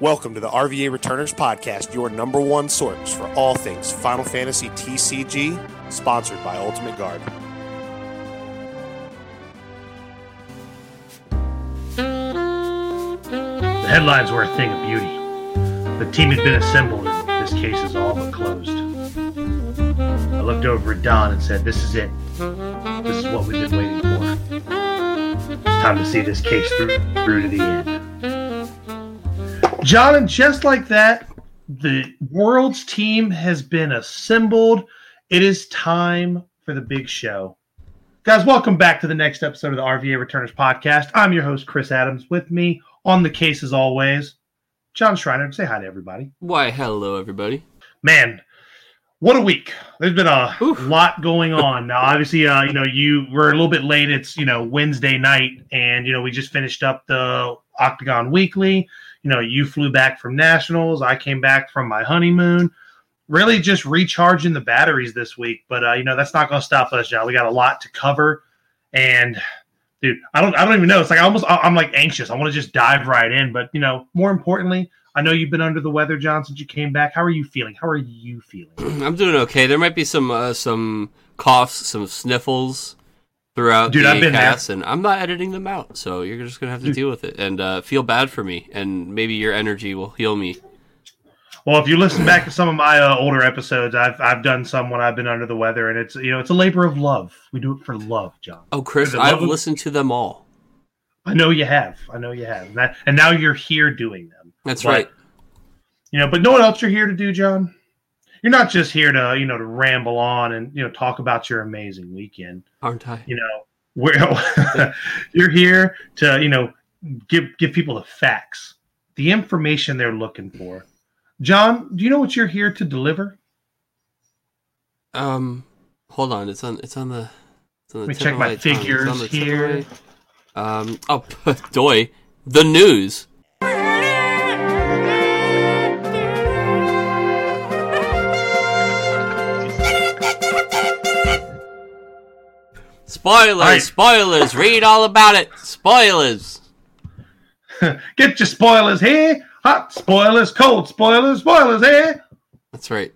Welcome to the RVA Returners Podcast, your number one source for all things Final Fantasy TCG, sponsored by Ultimate Guard. The headlines were a thing of beauty. The team had been assembled, and this case is all but closed. I looked over at Don and said, This is it. This is what we've been waiting for. It's time to see this case through, through to the end. John, and just like that, the world's team has been assembled. It is time for the big show. Guys, welcome back to the next episode of the RVA Returners podcast. I'm your host, Chris Adams. With me on the case, as always, John Schreiner. Say hi to everybody. Why, hello, everybody. Man, what a week! There's been a Oof. lot going on. Now, obviously, uh, you know, you were a little bit late. It's you know Wednesday night, and you know we just finished up the Octagon Weekly. You know, you flew back from nationals. I came back from my honeymoon. Really, just recharging the batteries this week. But uh, you know, that's not going to stop us, John. We got a lot to cover, and dude, I don't, I don't even know. It's like I almost, I'm like anxious. I want to just dive right in. But you know, more importantly, I know you've been under the weather, John, since you came back. How are you feeling? How are you feeling? I'm doing okay. There might be some uh, some coughs, some sniffles throughout Dude, the I've been there. and I'm not editing them out, so you're just gonna have to Dude. deal with it and uh, feel bad for me, and maybe your energy will heal me. Well, if you listen back to some of my uh, older episodes, I've I've done some when I've been under the weather, and it's you know it's a labor of love. We do it for love, John. Oh, Chris, I've lovely? listened to them all. I know you have. I know you have. And, that, and now you're here doing them. That's But- right. You know, but no one else you're here to do, John? You're not just here to you know to ramble on and you know talk about your amazing weekend. Aren't I? You know, where you're here to you know give give people the facts, the information they're looking for. John, do you know what you're here to deliver? Um, hold on. It's on. It's on the. It's on the Let me check my figures the tip of here. Um. Oh, doy. The news. Spoilers, Alright. spoilers, read all about it. Spoilers. Get your spoilers here. Hot spoilers, cold spoilers, spoilers here. That's right.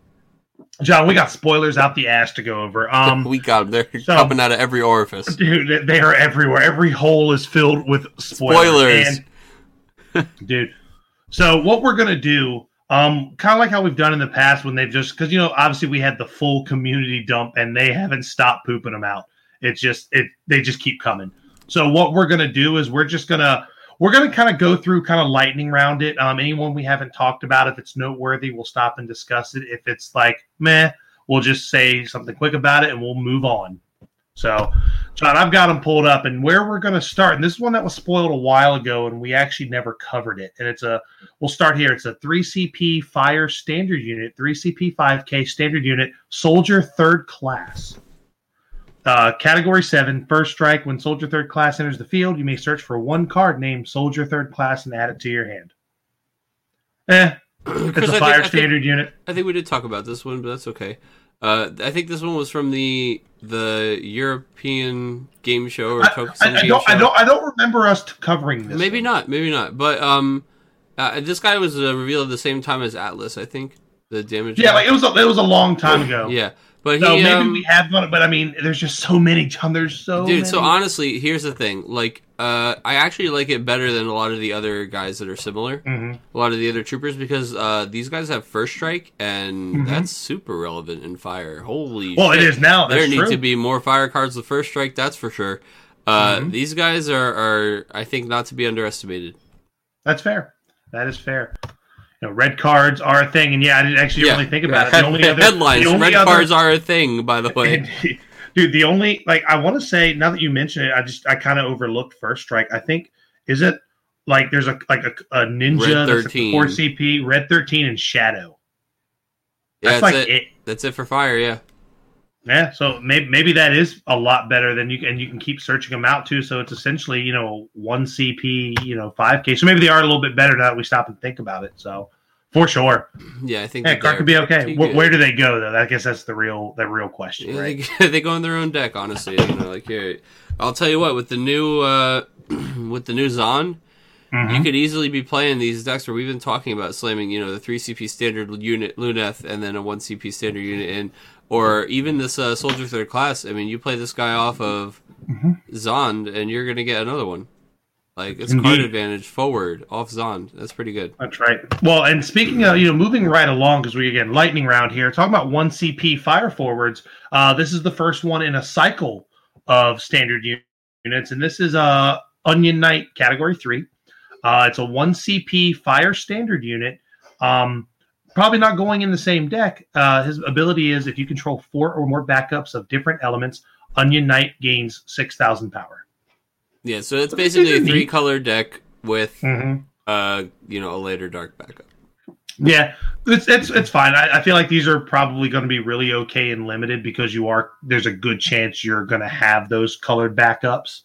John, we got spoilers out the ass to go over. Um, we got them. They're so- coming out of every orifice. dude, they- they are everywhere. Every hole is filled with spoilers. Spoilers. And- dude, so what we're gonna do, um, kind of like how we've done in the past when they've just because you know obviously we had the full community dump and they haven't stopped pooping them out. It's just it they just keep coming. So what we're gonna do is we're just gonna we're gonna kind of go through kind of lightning round it. Um, anyone we haven't talked about, if it's noteworthy, we'll stop and discuss it. If it's like meh, we'll just say something quick about it and we'll move on. So, John, I've got them pulled up, and where we're going to start, and this is one that was spoiled a while ago, and we actually never covered it. And it's a, we'll start here. It's a 3CP Fire Standard Unit, 3CP 5K Standard Unit, Soldier Third Class. Uh, category 7, First Strike. When Soldier Third Class enters the field, you may search for one card named Soldier Third Class and add it to your hand. Eh, it's a think- Fire I think- Standard Unit. I think we did talk about this one, but that's okay. Uh, I think this one was from the the European game show or I, I- I game don't, show. I don't. I don't remember us covering this. maybe one. not, maybe not. But um, uh, this guy was uh, revealed at the same time as Atlas, I think. The damage. Yeah, like it was. A, it was a long time ago. yeah, but So he maybe um, we have one, but I mean, there's just so many. There's so dude. many. So honestly, here's the thing. Like, uh, I actually like it better than a lot of the other guys that are similar. Mhm. A lot of the other troopers because uh, these guys have first strike, and Mhm. that's super relevant in fire. Holy, Well, shit. it is now. That's there need to be more fire cards with first strike. That's for sure. Uh, Mhm. These guys are, are, I think, not to be underestimated. That's fair. That is fair. You know, red cards are a thing, and yeah, I didn't actually really think about it. The only other headlines. only Red other- cards are a thing, by the way. dude. The only like I want to say now that you mention it, I just I kind of overlooked first strike. I think is it like there's a like a, a ninja Red that's 13. four CP, red thirteen, and shadow. Yeah, That's that's like it. it. That's it for fire. Yeah. Yeah, so maybe maybe that is a lot better than you can. And you can keep searching them out too. So it's essentially you know one CP, you know five K. So maybe they are a little bit better now that we stop and think about it. So for sure, Yeah, I think. yeah, that card could be okay. Where, where do they go though? I guess that's the real the real question, Yeah, right? they, they go in their own deck, honestly. You know, like here, I'll tell you what. With the new, uh, with the new Zon, Mhm. you could easily be playing these decks where we've been talking about slamming, you know, the three CP standard unit Luneth and then a one CP standard unit in, or even this uh, soldier third class. I mean, you play this guy off of Zond, and you're gonna get another one. Like it's card advantage forward off Zond. That's pretty good. That's right. Well, and speaking of, you know, moving right along because we again lightning round here, talking about one CP fire forwards. Uh, this is the first one in a cycle of standard units, and this is uh, Onion Knight category three. Uh, it's a one CP fire standard unit. Um, probably not going in the same deck. Uh, his ability is if you control four or more backups of different elements, Onion Knight gains six thousand power. Yeah, so it's But basically a three color deck with Mm-hmm. uh, you know, a later dark backup. Yeah, it's it's it's fine. I, I feel like these are probably going to be really okay and limited because you are there's a good chance you're going to have those colored backups.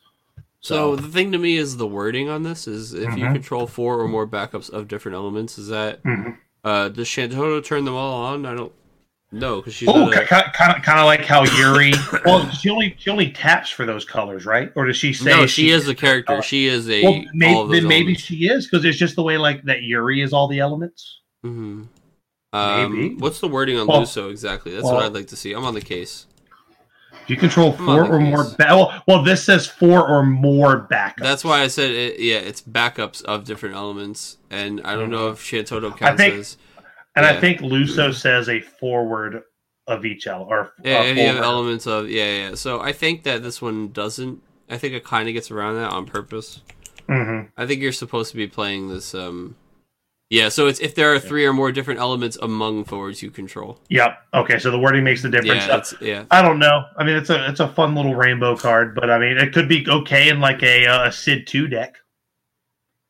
So the thing to me is the wording on this is if you Mhm. control four or more backups of different elements, is that Mhm. Uh does Shantoto turn them all on? I don't know because she's Oh, a- kind of kind of like how Yuri. well, she only she only taps for those colors, right? Or does she say no, she is a character. Oh. She is a Well, maybe, all of those then maybe she is because it's just the way like that Yuri is all the elements. Mm-hmm. Um, Maybe. What's the wording on Well- Luso exactly? That's well- what I'd like to see. I'm on the case. You control four or more, ba- well, well, this says four or more backups. That's why I said it, yeah, it's backups of different elements, and I don't know if Shantoto counts think- as and I think Luso says a forward of each element or yeah, uh, you have elements of yeah, yeah. yeah. So I think that this one doesn't. I think it kind of gets around that on purpose. Mhm. I think you're supposed to be playing this. um Yeah, so it's if there are three or more different elements among forwards you control. Yep. Okay, so the wording makes the difference. Yeah, yeah. I don't know. I mean, it's a it's a fun little rainbow card, but I mean, it could be okay in like a uh, a Sid two deck.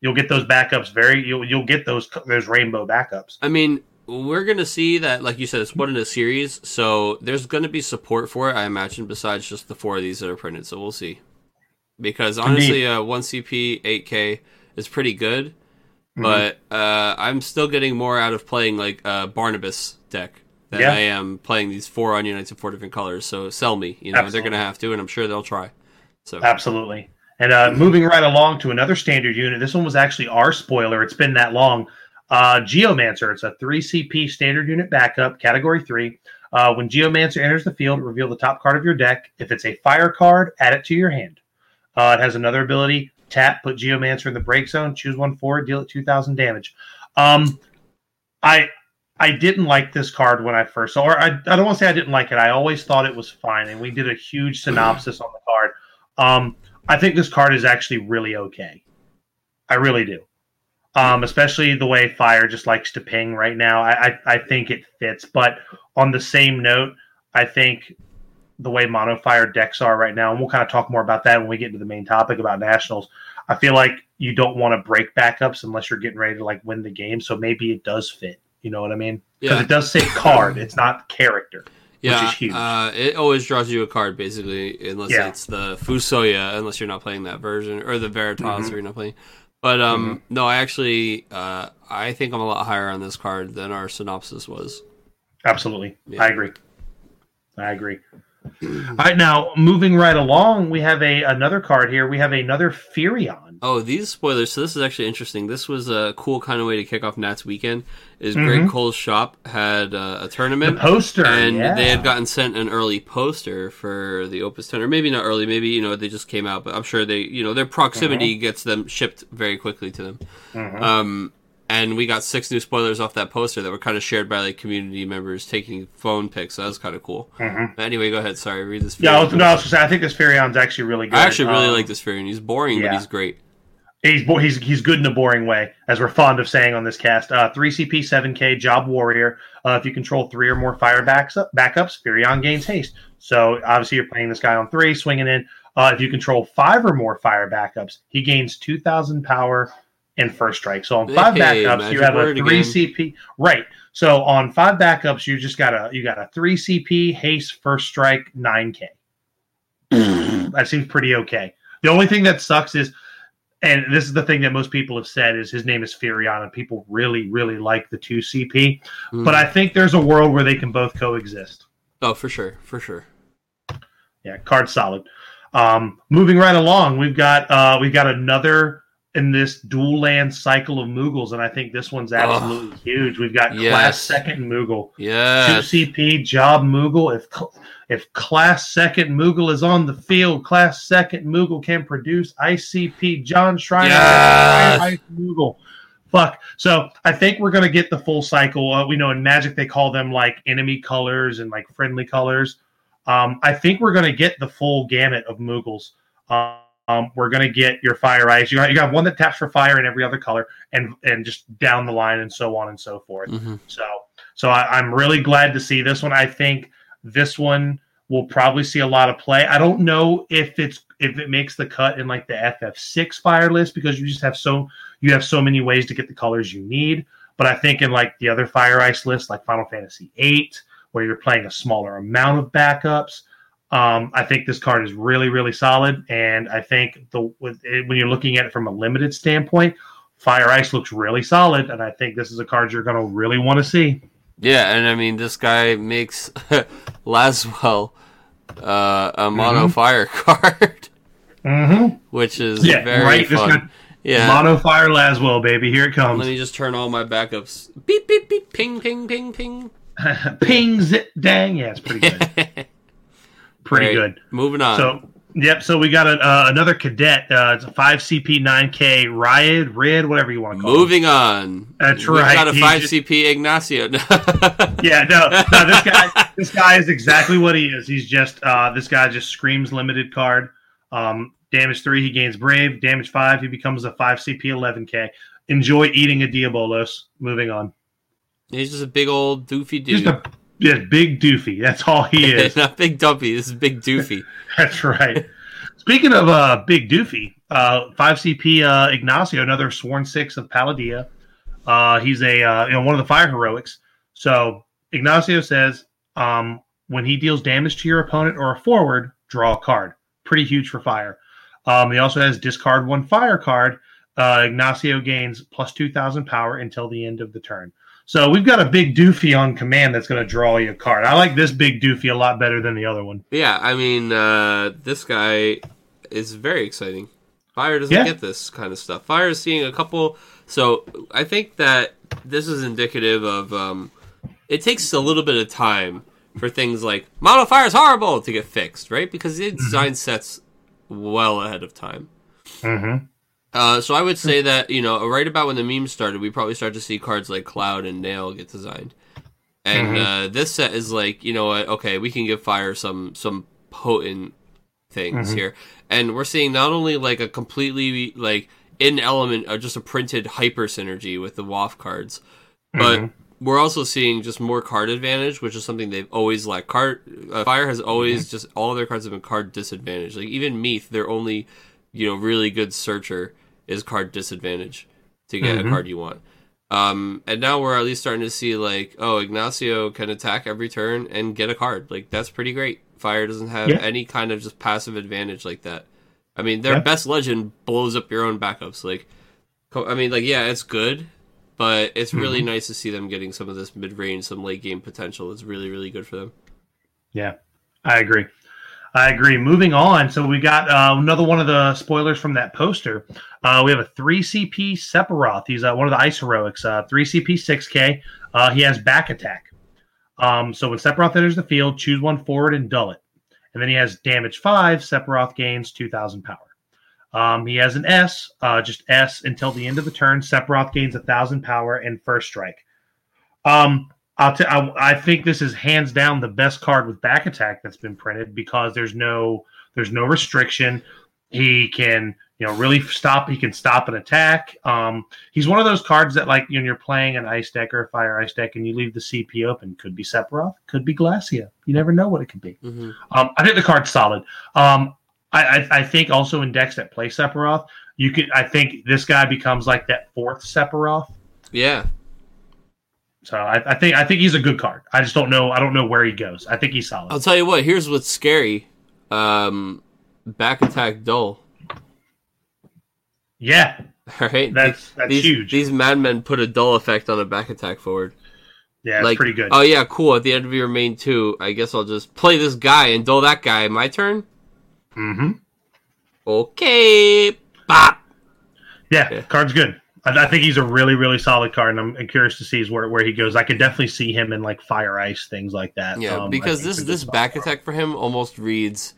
You'll get those backups very. You'll you'll get those those rainbow backups. I mean, we're gonna see that, like you said, it's one in a series, so there's gonna be support for it. I imagine, besides just the four of these that are printed. So we'll see. Because honestly, uh, one CP eight K is pretty good, Mm-hmm. but uh, I'm still getting more out of playing like uh, Barnabas deck than Yeah. I am playing these four onion knights in four different colors. So sell me, you know, Absolutely. they're gonna have to, and I'm sure they'll try. So Absolutely. And uh, moving right along to another standard unit. This one was actually our spoiler. It's been that long. Uh, Geomancer. It's a three CP standard unit backup, category three. Uh, when Geomancer enters the field, reveal the top card of your deck. If it's a fire card, add it to your hand. Uh, it has another ability: tap, put Geomancer in the break zone, choose one forward, deal it two thousand damage. Um, I I didn't like this card when I first saw, or I, I don't want to say I didn't like it. I always thought it was fine, and we did a huge synopsis on the card. Um, I think this card is actually really okay. I really do. Um, especially the way Fire just likes to ping right now. I, I, I think it fits. But on the same note, I think the way mono fire decks are right now, and we'll kind of talk more about that when we get into the main topic about nationals. I feel like you don't want to break backups unless you're getting ready to like win the game. So maybe it does fit. You know what I mean? Because yeah, it does say card. It's not character. yeah, is huge. Uh, it always draws you a card basically, unless Yeah. it's the Fusoya, unless you're not playing that version, or the Veritas, Mhm. or you're not playing. But um, no, I actually, uh, I think I'm a lot higher on this card than our synopsis was. Absolutely. Yeah. I agree. I agree. All right, now moving right along, we have a another card here. We have another Firion. Oh, these spoilers. So this is actually interesting. This was a cool kind of way to kick off Nats weekend. Is Mhm. Greg Cole's shop had uh, a The tournament. poster, and yeah. they had gotten sent an early poster for the Opus 10, or maybe not early, maybe you know they just came out, but I'm sure they, you know, their proximity gets them shipped very quickly to them. Mhm. Um, and we got six new spoilers off that poster that were kind of shared by like community members taking phone pics. So that was kind of cool. Mhm. Anyway, go ahead. Sorry, read this. Yeah, I was, no, I was say I think this Firion's actually really good. I actually really Um, like this Firion. He's boring, but he's great. He's bo- he's he's good in a boring way, as we're fond of saying on this cast. Uh, three CP, seven K, Job Warrior. Uh, if you control three or more fire backs up, backups, Firion gains haste. So obviously you're playing this guy on three, swinging in. Uh, if you control five or more fire backups, he gains two thousand power and first strike. So on five Hey, backups, you have a three again. CP. Right. So on five backups, you just got a you got a three CP haste first strike nine K. that seems pretty okay. The only thing that sucks is, and this is the thing that most people have said is his name is Firion, and people really really like the two CP. Mm. But I think there's a world where they can both coexist. oh, for sure, for sure. Yeah, card solid. Um, moving right along, we've got uh, we've got another in this dual land cycle of Moogles, and I think this one's absolutely huge. We've got Yes. Class Second Moogle, Yes. two CP Job Moogle. If if Class Second Moogle is on the field, Class Second Moogle can produce ICP John Schreiner. Yes. Ice Moogle. Fuck. So I think we're gonna get the full cycle. Uh, we know in Magic they call them like enemy colors and like friendly colors. Um, I think we're gonna get the full gamut of Moogles. Um, um, we're gonna get your fire ice. You got, you got one that taps for fire in every other color, and and just down the line and so on and so forth. Mhm. So so I, I'm really glad to see this one. I think this one will probably see a lot of play. I don't know if it's if it makes the cut in like the FF6 fire list because you just have so you have so many ways to get the colors you need. But I think in like the other fire ice list, like Final Fantasy VIII, where you're playing a smaller amount of backups, um, I think this card is really really solid. And I think the with it, when you're looking at it from a limited standpoint, Fire Ice looks really solid, and I think this is a card you're going to really want to see. Yeah, and I mean, this guy makes Lasswell uh, a mono fire card, Mm-hmm. which is Yeah, very right. Fun. yeah. Mono Fire Lasswell, baby. Here it comes. Let me just turn all my backups. Beep beep beep. Ping ping ping ping. Ping, zit, dang. Yeah, it's pretty good. Pretty Right, good. Moving on. So, yep. So we got a, uh, another cadet. Uh, it's a five CP, nine K, Riot, Red, whatever you want to call. it. Moving on. That's We've right. got a five just- CP Ignacio. Yeah, no, no. This guy, this guy is exactly what he is. He's just uh, this guy just screams limited card. Um, damage three, he gains brave. Damage five, he becomes a five CP, eleven K. Enjoy eating a Diabolos. Moving on. He's just a big old doofy Just dude. a yeah, big doofy. That's all he is. Not big dumpy. This is big doofy. That's right. Speaking of uh, Big Doofy, uh, 5CP uh, Ignacio, another sworn six of Paladia. Uh, he's a uh, you know one of the fire heroics. So Ignacio says um, when he deals damage to your opponent or a forward, draw a card. Pretty huge for fire. Um, he also has discard one fire card. Uh, Ignacio gains plus two thousand power until the end of the turn. So we've got a big doofy on command that's going to draw you a card. I like this big doofy a lot better than the other one. Yeah, I mean, uh, this guy is very exciting. Fire doesn't Yeah. get this kind of stuff. Fire is seeing a couple. So I think that this is indicative of. Um, it takes a little bit of time for things like mono fire is horrible to get fixed, right? Because Mm-hmm. it design sets well ahead of time. Mm-hmm. Uh, so I would say that you know, right about when the memes started, we probably start to see cards like Cloud and Nail get designed, and uh, this set is like, you know what? Okay, we can give Fire some some potent things here, and we're seeing not only like a completely like in element or just a printed hyper synergy with the WAF cards, but we're also seeing just more card advantage, which is something they've always lacked. Card uh, Fire has always just all of their cards have been card disadvantage. Like even Meath, their only you know really good searcher is card disadvantage to get a card you want. Um, and now we're at least starting to see like, oh, Ignacio can attack every turn and get a card. Like that's pretty great. Fire doesn't have Yeah. any kind of just passive advantage like that. I mean, their Yeah. best legend blows up your own backups. Like, I mean, like yeah, it's good, but it's really Mm-hmm. nice to see them getting some of this mid range, some late game potential. It's really, really good for them. Yeah, I agree. I agree. Moving on. So we got uh, another one of the spoilers from that poster. Uh, we have a 3CP Sephiroth. He's uh, one of the Ice Heroics. Uh, 3CP 6K. Uh, he has back attack. Um, so when Sephiroth enters the field, choose one forward and dull it. And then he has damage 5. Sephiroth gains 2,000 power. Um, he has an S, uh, just S until the end of the turn. Sephiroth gains 1,000 power and first strike. Um, I'll t- I, I think this is hands down the best card with back attack that's been printed because there's no there's no restriction. He can you know really stop. He can stop an attack. Um, he's one of those cards that like when you're playing an ice deck or a fire ice deck and you leave the CP open. Could be Sephiroth, could be Glacia. You never know what it could be. hmm Um, I think the card's solid. Um, I, I, I think also in decks that play Sephiroth, you could. I think this guy becomes like that fourth Sephiroth. Yeah, So I, I think I think he's a good card. I just don't know. I don't know where he goes. I think he's solid. I'll tell you what. Here's what's scary. Um, back attack dull. yeah, All right, that's that's these, huge. These madmen put a dull effect on a back attack forward. yeah, it's like, pretty good. Oh yeah, cool. At the end of your main two, I guess I'll just play this guy and dull that guy. My turn. Mm-hmm. Okay. Bop. Yeah, Yeah. card's good. I, I think he's a really, really solid card, and I'm, I'm curious to see where, where he goes. I could definitely see him in like fire ice things like that. Yeah, Um, because this he's a good this back attack for him almost reads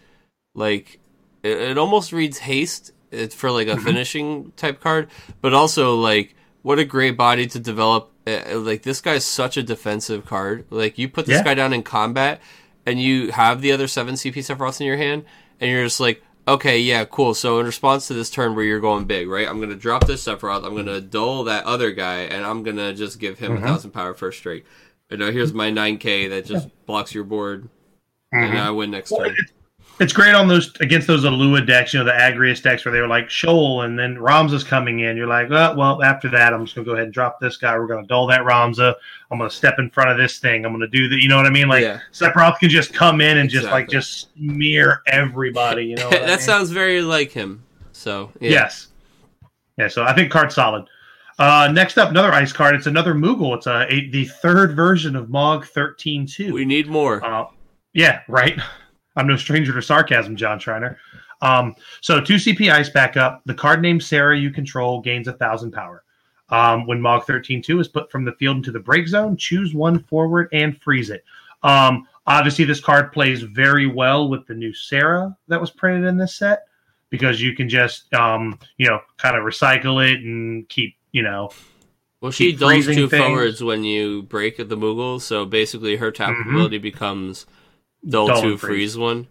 like it, it almost reads haste. It's for like a Mm-hmm. finishing type card, but also like what a great body to develop. Uh, Like this guy's such a defensive card. Like you put this Yeah. guy down in combat, and you have the other seven CP Sephiroths in your hand, and you're just like, okay, yeah, cool. So in response to this turn where you're going big, right? I'm gonna drop this Sephiroth. I'm gonna dull that other guy, and I'm gonna just give him Mm-hmm. a thousand power first strike. And now here's my 9K that just blocks your board, and Mhm. I win next Well, turn. it's, it's great on those against those Alua decks, you know, the Agrias decks where they were like Shoal and then Ramza's coming in. You're like, oh, well, after that, I'm just gonna go ahead and drop this guy. We're gonna dull that Ramza. I'm gonna step in front of this thing. I'm gonna do the, you know what I mean? Like Yeah. Sephiroth can just come in and just like just smear everybody. You know, what I that mean? sounds very like him. So yeah. Yes. Yeah, so I think card's solid. Uh, next up, another ice card. It's another Moogle. It's a, a the third version of Mog 13-2. we need more. Uh, yeah, right. I'm no stranger to sarcasm, John Schreiner. Um, so two CP ice backup. The card named Serah you control gains a thousand power. Um, when Mog 13-2 is put from the field into the break zone, choose one forward and freeze it. Um, obviously, this card plays very well with the new Serah that was printed in this set because you can just, um, you know, kind of recycle it and keep, you know, Well, she freezing two things. forwards when you break the Moogle, so basically her tap Mhm. ability becomes dull, Dull two, freeze. freeze one.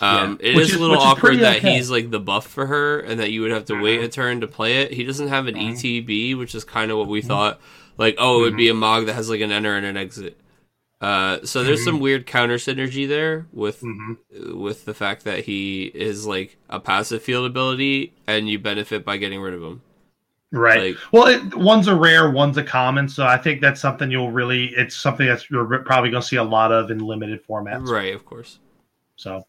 Um, Yeah. It Which is is- a little which is awkward that okay. he's like the buff for her, and that you would have to wait a turn to play it. He doesn't have an. ETB, which is kind of what we thought. Like, oh, it would be a Mog that has like an enter and an exit. Uh, so there's Mhm. some weird counter synergy there with mhm. with the fact that he is like a passive field ability, and you benefit by getting rid of him. Right. Like, Well, it, one's a rare, one's a common, so I think that's something you'll really. It's something that's you're probably going to see a lot of in limited formats. right, of course. So,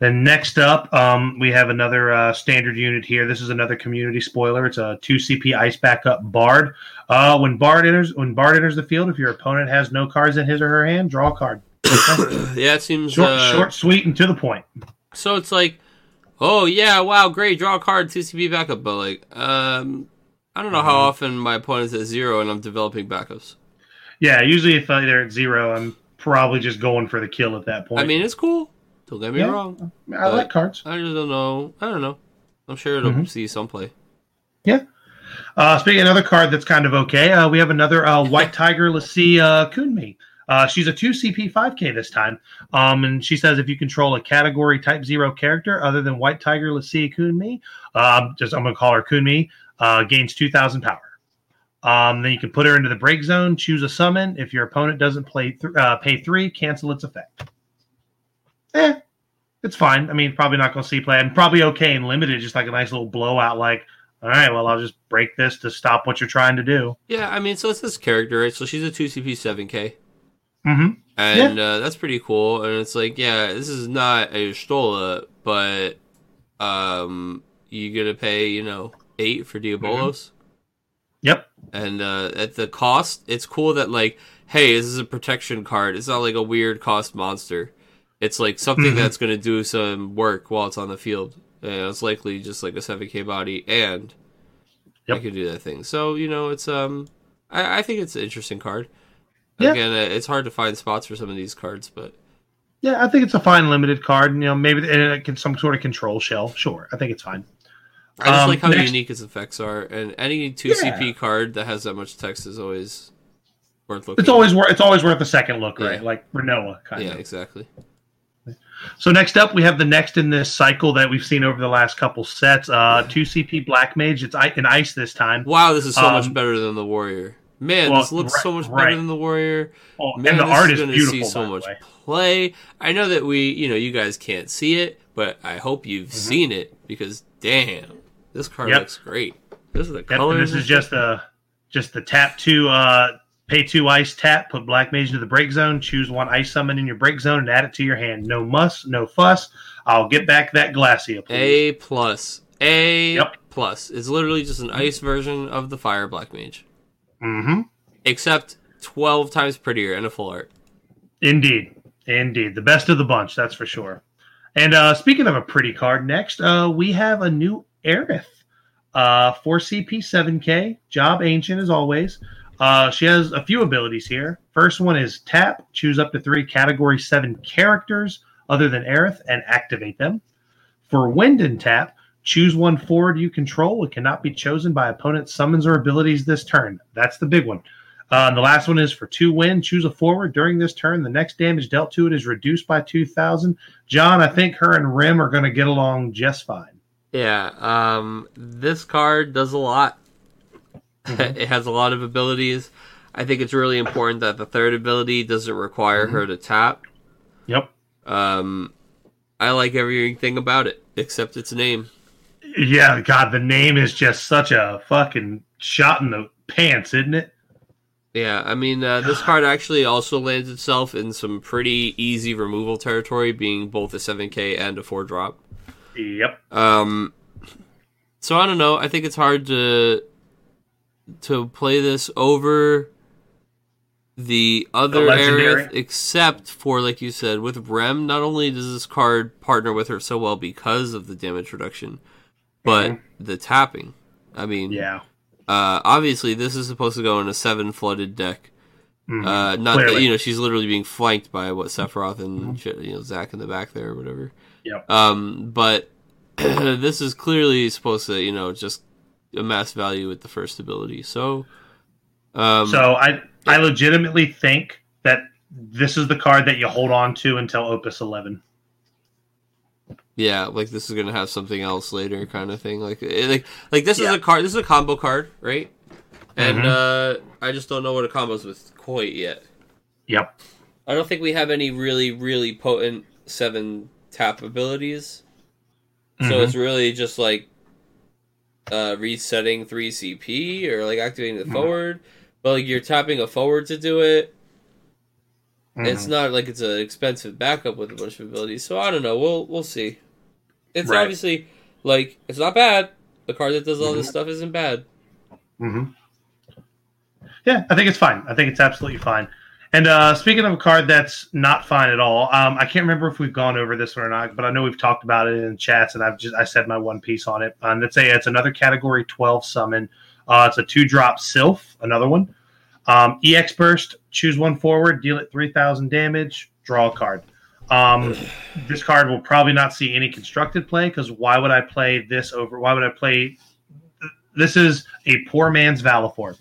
then next up, um, we have another uh, standard unit here. This is another community spoiler. It's a two CP ice backup Bard. Uh, when Bard enters, when Bard enters the field, if your opponent has no cards in his or her hand, draw a card. yeah, it seems Short, uh, short, sweet, and to the point. So it's like, oh yeah, wow, great, draw a card, two CP backup, but like, um, I don't know how Mm-hmm. often my opponent's at zero and I'm developing backups. Yeah, usually if uh, they're at zero, I'm probably just going for the kill at that point. I mean, it's cool. Don't get me Yeah. wrong. I like cards. I just don't know. I don't know. I'm sure it'll Mhm. see some play. Yeah. Uh, speaking of another card that's kind of okay, uh, we have another uh, White Tiger l'Cie uh, Qun'mi. Uh, she's a 2 CP 5K this time. Um, and she says if you control a category type 0 character other than White Tiger l'Cie Qun'mi, um, just I'm going to call her Qun'mi, uh, gains 2,000 power. Um, then you can put her into the break zone, choose a summon. If your opponent doesn't play th- uh, pay three, cancel its effect. Eh, it's fine. I mean, probably not going to see play. I'm probably okay and limited, just like a nice little blowout, like all right, well, I'll just break this to stop what you're trying to do. Yeah, I mean, so it's this character, right? So she's a two CP seven K. Mm-hmm. and uh, that's pretty cool. And it's like, yeah, this is not a Stola, but um, you gonna pay, you know, eight for Diabolos, Yep. and uh, at the cost, it's cool that like, hey, this is a protection card. It's not like a weird cost monster. It's like something Mhm. that's gonna do some work while it's on the field. And it's likely just like a seven K body, and Yep. I could do that thing. So you know, it's um, I, I think it's an interesting card. Yeah. Again, uh, it's hard to find spots for some of these cards, but Yeah, I think it's a fine limited card. You know, maybe and it can some sort of control shell. Sure, I think it's fine. I just Um, like how next- unique his effects are, and any two Yeah. CP card that has that much text is always worth looking. It's always worth. It's always worth a second look, right? Yeah. Like Rinoa, kind yeah, of. exactly. So next up, we have the next in this cycle that we've seen over the last couple sets. Uh, two CP Black Mage. It's i- in ice this time. Wow, this is so much Um, better than the Warrior. Man, well, this looks right- so much better right. than the Warrior. Oh, Man, and the this art is is gonna beautiful. See so much way. play. I know that we, you know, you guys can't see it, but I hope you've seen it because damn, this card. Yep. looks great. This is the Yep, and colors. this is just a just the tap two uh pay two ice tap, put black mage into the break zone, choose one ice summon in your break zone and add it to your hand. No muss, no fuss. I'll get back that Glacia, please. A plus. A Yep. plus. It's literally just an ice version of the Fire Black Mage. Mm-hmm. except 12 times prettier and a full art. Indeed. Indeed. The best of the bunch, that's for sure. And uh speaking of a pretty card, next uh we have a new Aerith. Uh, 4CP 7K, job ancient as always. Uh, she has a few abilities here. First one is tap, choose up to three category seven characters other than Aerith and activate them. For wind and tap, choose one forward you control. It cannot be chosen by opponent summons or abilities this turn. That's the big one. Uh, the last one is for two wind, choose a forward during this turn. The next damage dealt to it is reduced by 2,000. John, I think her and Rem are going to get along just fine. Yeah, um, this card does a lot. Mm-hmm. it has a lot of abilities. I think it's really important that the third ability doesn't require Mm-hmm. her to tap. Yep. Um, I like everything about it except its name. Yeah, God, the name is just such a fucking shot in the pants, isn't it? Yeah, I mean, uh, this card actually also lands itself in some pretty easy removal territory, being both a 7k and a 4 drop. Yep. Um, so I don't know. I think it's hard to to play this over the other? Aerith, except for like you said with Rem. Not only does this card partner with her so well because of the damage reduction, but the tapping. I mean, Yeah. uh, obviously this is supposed to go in a seven flooded deck. Mhm. Uh, not that you know she's literally being flanked by what Sephiroth and shit, you know Zack in the back there or whatever. Yep. Um, but this is clearly supposed to you know just amass value with the first ability. So, um, So I I legitimately think that this is the card that you hold on to until Opus 11. yeah, like this is gonna have something else later, kind of thing. Like, like, like this Yeah. is a card. This is a combo card, right? And Mhm. uh, I just don't know what it combos with quite yet. Yep. I don't think we have any really, really potent seven tap abilities. So Mhm. it's really just like uh, resetting three CP or like activating the Mhm. forward. But like you're tapping a forward to do it. It's Mhm. not like it's an expensive backup with a bunch of abilities. So I don't know. We'll we'll see. It's Right. obviously like it's not bad. The card that does all this Mhm. stuff isn't bad. Mhm. Yeah, I think it's fine. I think it's absolutely fine. And uh, speaking of a card that's not fine at all, um, I can't remember if we've gone over this one or not, but I know we've talked about it in chats, and I've just I said my one piece on it. Um, let's say it's another Category Twelve summon. Uh, it's a two drop Sylph, another one. Um, EX Burst, choose one forward, deal it three thousand damage, draw a card. Um, this card will probably not see any constructed play because why would I play this over? Why would I play? This is a poor man's Valefor.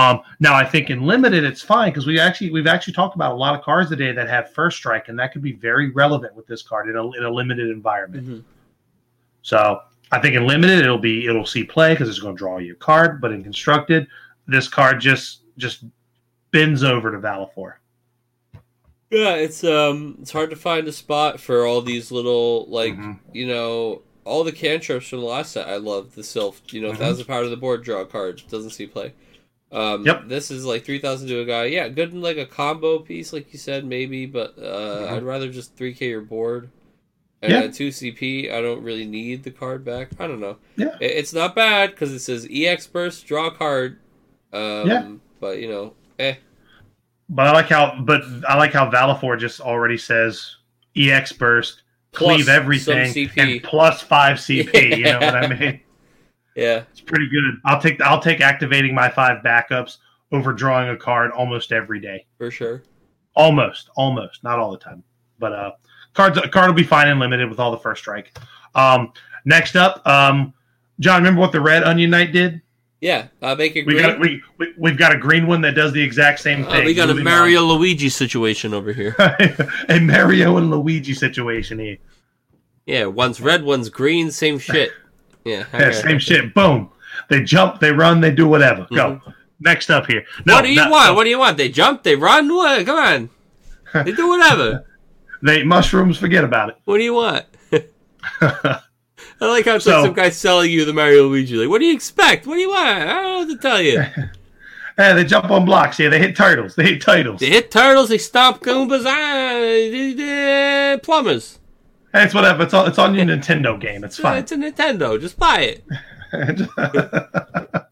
Um, now I think in limited it's fine because we actually we've actually talked about a lot of cards today that have first strike, and that could be very relevant with this card in a, in a limited environment. Mhm. So I think in limited it'll be it'll see play because it's going to draw you a card, but in constructed, this card just just bends over to Valefor. Yeah, it's um it's hard to find a spot for all these little like Mhm. you know all the cantrips from the last set. I love the Sylph. You know, Mhm. thousand power to the board, draw a card. Doesn't see play. Um, Yep. This is like three thousand to a guy. Yeah, good in like a combo piece, like you said, maybe. But uh, Mhm. I'd rather just three k your board. And Yeah. at two CP, I don't really need the card back. I don't know. Yeah. It- It's not bad because it says EX burst, draw card. Um, Yeah. But you know, eh. But I like how but I like how Valefor just already says EX burst, Plus cleave everything, and plus five CP. You know what I mean? Yeah. It's pretty good. I'll take I'll take activating my five backups over drawing a card almost every day. For sure. Almost, almost, not all the time. But uh cards a card will be fine and limited with all the first strike. Um next up, um John, remember what the red onion knight did? Yeah. Uh, make it We green. got we, we we've got a green one that does the exact same Uh, thing. we got a Moving Mario Luigi situation over here. a Mario and Luigi situation here. Yeah, one's red, one's green, same shit. Yeah, Yeah, same shit. Boom. They jump, they run, they do whatever. Go. Next up here. No, what do you not- want? What do you want? They jump, they run. What? Come on, they do whatever. They mushrooms, forget about it. What do you want? I like how it's So- like some guy selling you the Mario Luigi. Like, what do you expect? What do you want? I don't know what to tell you. Hey, they jump on blocks. Yeah, they hit turtles. They hit titles. They hit turtles, they stomp Goombas, ah, plumbers. Hey, it's whatever. It's on, it's on your Nintendo game. It's fine. It's a Nintendo. Just buy it.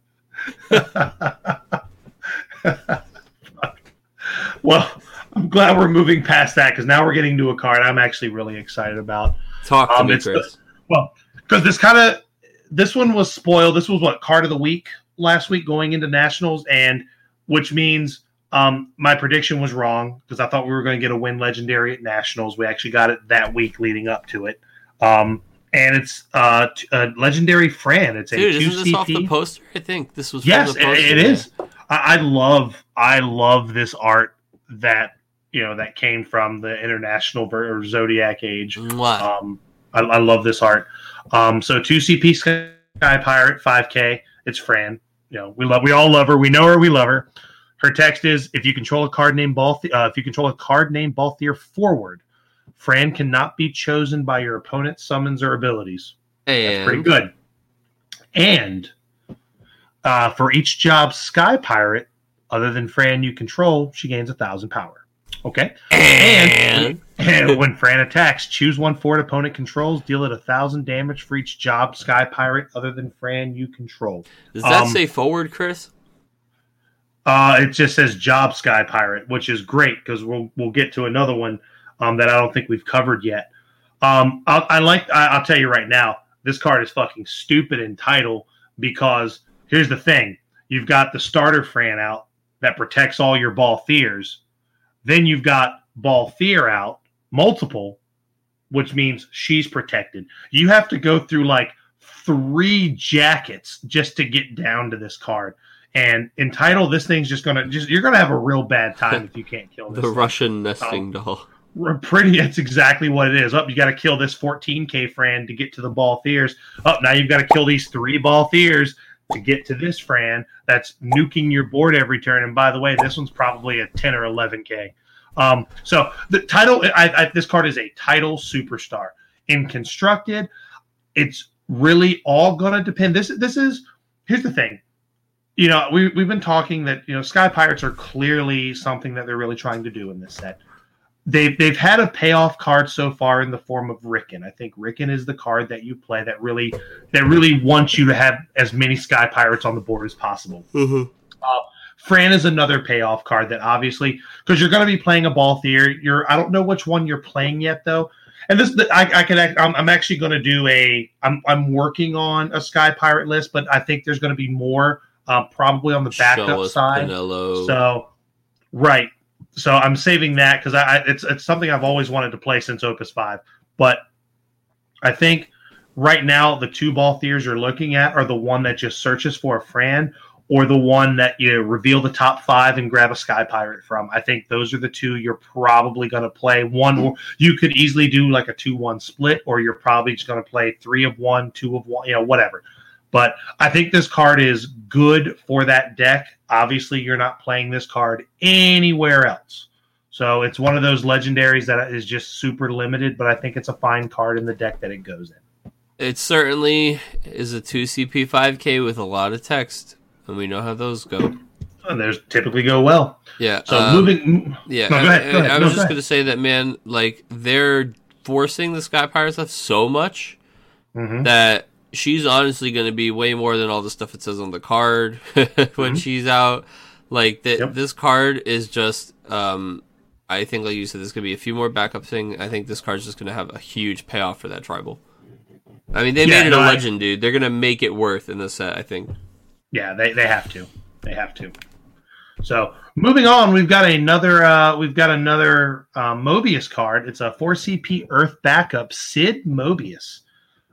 well, I'm glad we're moving past that because now we're getting to a card I'm actually really excited about. Talk to Um, me, it's the- Well, because this kind of this one was spoiled. This was what card of the week last week going into nationals, and which means um, my prediction was wrong because I thought we were going to get a win legendary at nationals. We actually got it that week leading up to it. Um, and it's uh, t- a legendary Fran. It's a Dude, two isn't this off the poster? I think this was. from Yes, the it, is. I, I love, I love this art that you know that came from the international or Zodiac Age. Mwah. Um, I, I love this art. Um, so two CP Sky Pirate, five K. It's Fran. You know, we love, we all love her. We know her. We love her. Her text is: If you control a card named Balth- uh, if you control a card named Balthier forward, Fran cannot be chosen by your opponent's summons or abilities. and Pretty good. And uh, for each job Sky Pirate, other than Fran you control, she gains a thousand power. Okay. And, And when Fran attacks, choose one forward opponent controls, deal it a thousand damage for each job Sky Pirate other than Fran you control. does that um, say forward, Chris? Uh, it just says job Sky Pirate, which is great because we'll we'll get to another one um, that I don't think we've covered yet. Um, I'll, I like I, I'll tell you right now, this card is fucking stupid in title because here's the thing: you've got the starter Fran out that protects all your Balthiers, then you've got Balthier out multiple, which means she's protected. You have to go through like three jackets just to get down to this card. And in title, this thing's just gonna just you're gonna have a real bad time if you can't kill this. The thing. Russian nesting doll. Pretty that's exactly what it is. Up, you got to kill this 14k Fran to get to the Balthiers. Up now, you've got to kill these three Balthiers to get to this Fran. That's nuking your board every turn. And by the way, this one's probably a 10 or 11k. Um, so the title, I, I, this card is a title superstar. In constructed, it's really all gonna depend. This this is here's the thing. You know, we we've been talking that you know Sky Pirates are clearly something that they're really trying to do in this set they've they've had a payoff card so far in the form of Rikken. I think Rikken is the card that you play that really that really wants you to have as many Sky Pirates on the board as possible. Uh, Fran is another payoff card that obviously because you're going to be playing a Balthier. You're I don't know which one you're playing yet though. And this I, I can act- I'm, I'm actually going to do a I'm I'm working on a Sky Pirate list, but I think there's going to be more uh, probably on the backup side. Penelo. So, right. So I'm saving that because I, I it's it's something I've always wanted to play since Opus Five. But I think right now the two Balthiers you're looking at are the one that just searches for a Fran or the one that you reveal the top five and grab a Sky Pirate from. I think those are the two you're probably going to play. One you could easily do like a two one split, or you're probably just going to play three of one, two of one, you know, whatever. But I think this card is good for that deck. Obviously, you're not playing this card anywhere else. So it's one of those legendaries that is just super limited, but I think it's a fine card in the deck that it goes in. It certainly is a 2CP 5K with a lot of text, and we know how those go. And there's typically go well. Yeah. So um, moving. Yeah. No, go ahead, go I, ahead. I No, was go just going to say that, man, like, they're forcing the Sky Pirate stuff so much Mhm. that she's honestly going to be way more than all the stuff it says on the card when she's out. Like, that Yep. this card is just. um I think, like you said, there's going to be a few more backup thing. I think this card's just going to have a huge payoff for that tribal. I mean, they Yeah, made it no, a I- legend, dude. They're going to make it worth in this set, I think. Yeah, they, they have to. They have to. So moving on, we've got another uh, we've got another uh, Mobius card. It's a four CP Earth backup Sid Mobius.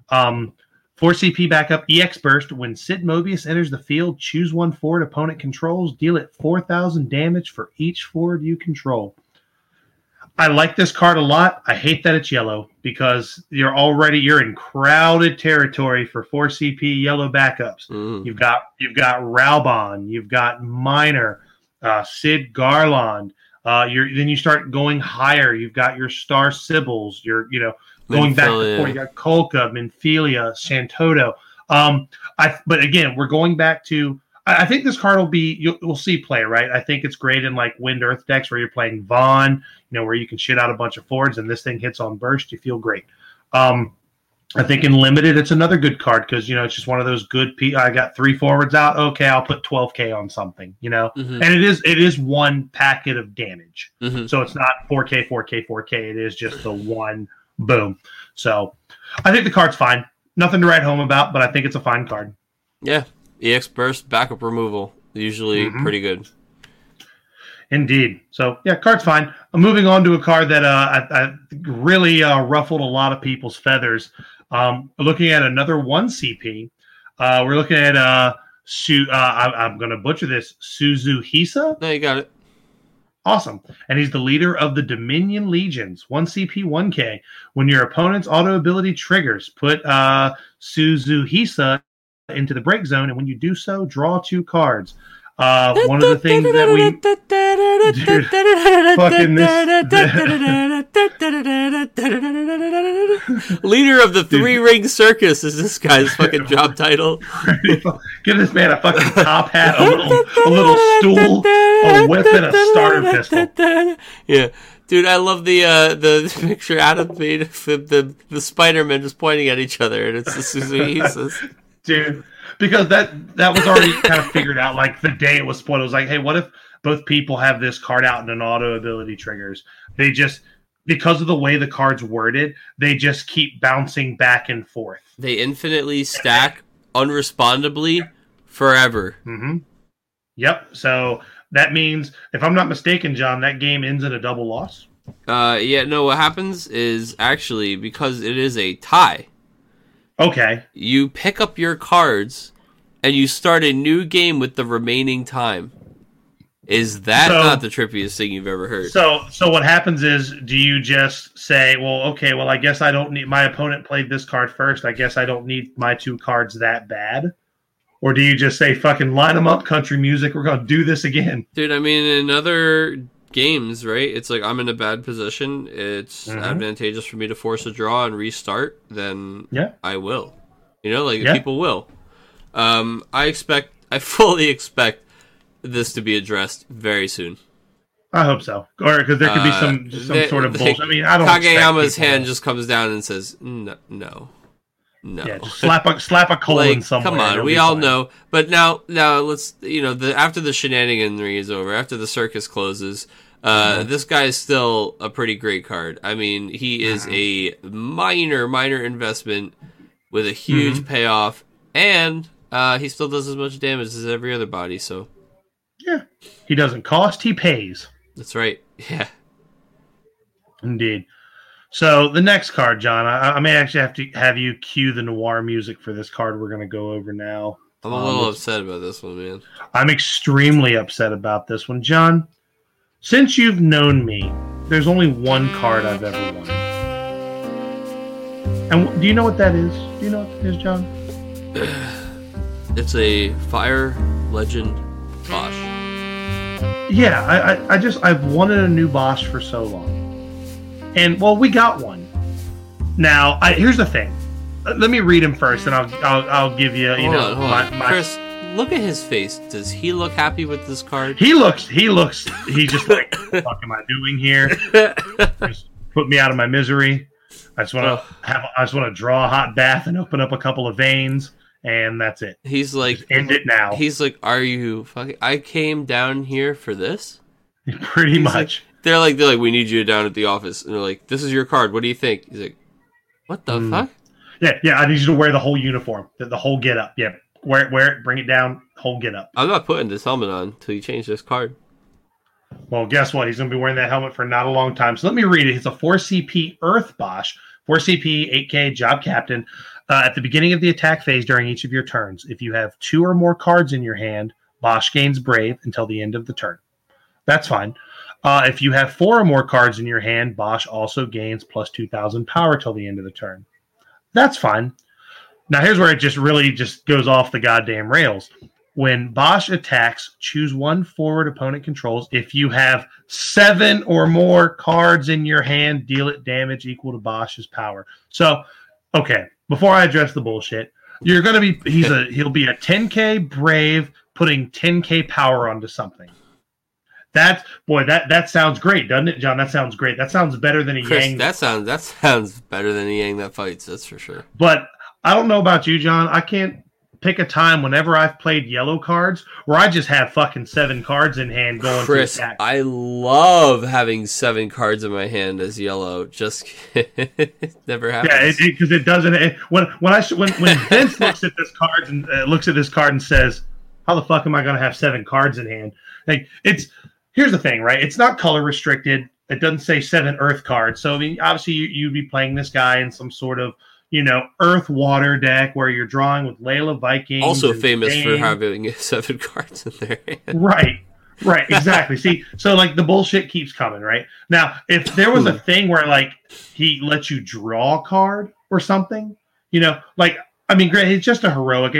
Um, four CP backup EX burst. When Sid Mobius enters the field, choose one forward opponent controls. Deal it four thousand damage for each forward you control. I like this card a lot. I hate that it's yellow because you're already you're in crowded territory for four CP yellow backups. Mhm. You've got you've got Raubahn, you've got Miner, uh, Sid Garland. Uh, you're then you start going higher. You've got your Star Sybils. You're you know going back before you got Kolka, Minfilia, Shantoto. Um, I but again we're going back to. I I think this card will be you'll, we'll see play right. I think it's great in like Wind Earth decks where you're playing Vaughn, you know, where you can shit out a bunch of forwards and this thing hits on burst, you feel great. Um, I think in limited, it's another good card because you know it's just one of those good. P- I got three forwards out. Okay, I'll put 12k on something. You know, Mhm. and it is it is one packet of damage, Mhm. so it's not 4k, 4k, 4k. It is just the one boom. So I think the card's fine. Nothing to write home about, but I think it's a fine card. Yeah, EX burst backup removal usually Mhm. pretty good. Indeed. So yeah, card's fine. I'm moving on to a card that uh, I, I really uh, ruffled a lot of people's feathers. Um, looking at another one CP. Uh, we're looking at uh, Su- uh I, I'm going to butcher this Suzu Hisa. No, you got it. Awesome. And he's the leader of the Dominion Legions, 1 CP, 1K. When your opponent's auto ability triggers, put uh, Suzu Hisa into the break zone, and when you do so, draw two cards. Uh, one of the things that we. Dude, fucking Leader of the Three Ring Circus is this guy's fucking job title. Give this man a fucking top hat, a little, a little stool, a whip, and a starter pistol. Yeah. Dude, I love the uh, the picture Adam made of the the, the Spider Man just pointing at each other, and it's the Suzuki. Jesus. Dude. Because that that was already kind of figured out. Like the day it was spoiled, it was like, hey, what if both people have this card out and an auto ability triggers? They just because of the way the card's worded, they just keep bouncing back and forth. They infinitely stack unrespondably forever. hmm Yep. So that means, if I'm not mistaken, John, that game ends in a double loss. Uh, yeah, no. What happens is actually because it is a tie. Okay. You pick up your cards, and you start a new game with the remaining time. Is that So- not the trippiest thing you've ever heard? So, so what happens is, do you just say, well, okay, well, I guess I don't need my opponent played this card first. I guess I don't need my two cards that bad. Or do you just say, fucking line them up, country music? We're gonna do this again. Dude, I mean, in other games, right? It's like I'm in a bad position. It's Mhm. advantageous for me to force a draw and restart. Then Yeah. I will. You know, like Yeah. people will. Um, I expect, I fully expect this to be addressed very soon. I hope so, or because there could be Uh, some some they- sort of they- bullshit. I mean, I don't. Kageyama's hand just comes down and says, "No, no, no." yeah, just slap a slap a colon like, somewhere. come on, we all fine. know. But now, now let's you know the after the shenaniganry is over, after the circus closes, uh, Mm-hmm. this guy is still a pretty great card. I mean, he is Mm-hmm. a minor, minor investment with a huge Mm-hmm. payoff, and uh, he still does as much damage as every other body. So Yeah, he doesn't cost; he pays. that's right. Yeah. Indeed. So the next card, John, I, I may actually have to have you cue the noir music for this card we're going to go over now. I'm a Um, little it's- upset about this one, man. I'm extremely upset about this one, John. Since you've known me, there's only one card I've ever won. And do you know what that is? Do you know what that is, John? It's a fire legend Basch. Yeah, I, I, I just I've wanted a new Basch for so long, and well, we got one. Now, I, here's the thing. Let me read him first, and I'll I'll, I'll give you you hold know on, my, my Chris, look at his face. Does he look happy with this card? He looks. He looks. He just like, what the fuck am I doing here? Just put me out of my misery. I just want to have. I just want to draw a hot bath and open up a couple of veins, and that's it. He's like, Just end it now. he's like, are you fucking? I came down here for this. Pretty He's much. They're like, they're like, we need you down at the office, and they're like, this is your card. What do you think? He's like, what the Hmm. fuck? yeah, yeah. I need you to wear the whole uniform, the, the whole get up. Yeah, wear it, wear it, bring it down, whole get up. I'm not putting this helmet on until you change this card. Well, guess what? He's going to be wearing that helmet for not a long time. So let me read it. It's a 4CP Earth Basch, 4CP 8K Job Captain. Uh, at the beginning of the attack phase during each of your turns, if you have two or more cards in your hand, Basch gains Brave until the end of the turn. That's fine. Uh, if you have four or more cards in your hand, Basch also gains plus 2,000 power till the end of the turn. That's fine. Now, here's where it just really just goes off the goddamn rails. When Basch attacks, choose one forward opponent controls. If you have seven or more cards in your hand, deal it damage equal to Basch's power. So, okay, before I address the bullshit, you're gonna be he's a he'll be a 10k brave putting 10k power onto something. That's boy, that that sounds great, doesn't it, John? That sounds great. That sounds better than a Chris, Yang. that sounds that sounds better than a Yang that fights. That's for sure. But I don't know about you, John. I can't pick a time whenever I've played yellow cards where I just have fucking seven cards in hand going Chris, to attack. I love having seven cards in my hand as yellow. Just never happens. Yeah, because it, it, it, doesn't. It, when when I when when Vince looks at this card and uh, looks at this card and says, "How the fuck am I going to have seven cards in hand?" Like it's here's the thing, right? It's not color restricted. It doesn't say seven Earth cards. So I mean, obviously you, you'd be playing this guy in some sort of you know Earth Water deck where you're drawing with Layla Viking. Also famous Dane. for having seven cards in there. right. Right, exactly. See, so like the bullshit keeps coming, right? Now, if there was a hmm. thing where like he lets you draw a card or something, you know, like I mean, great, it's just a heroic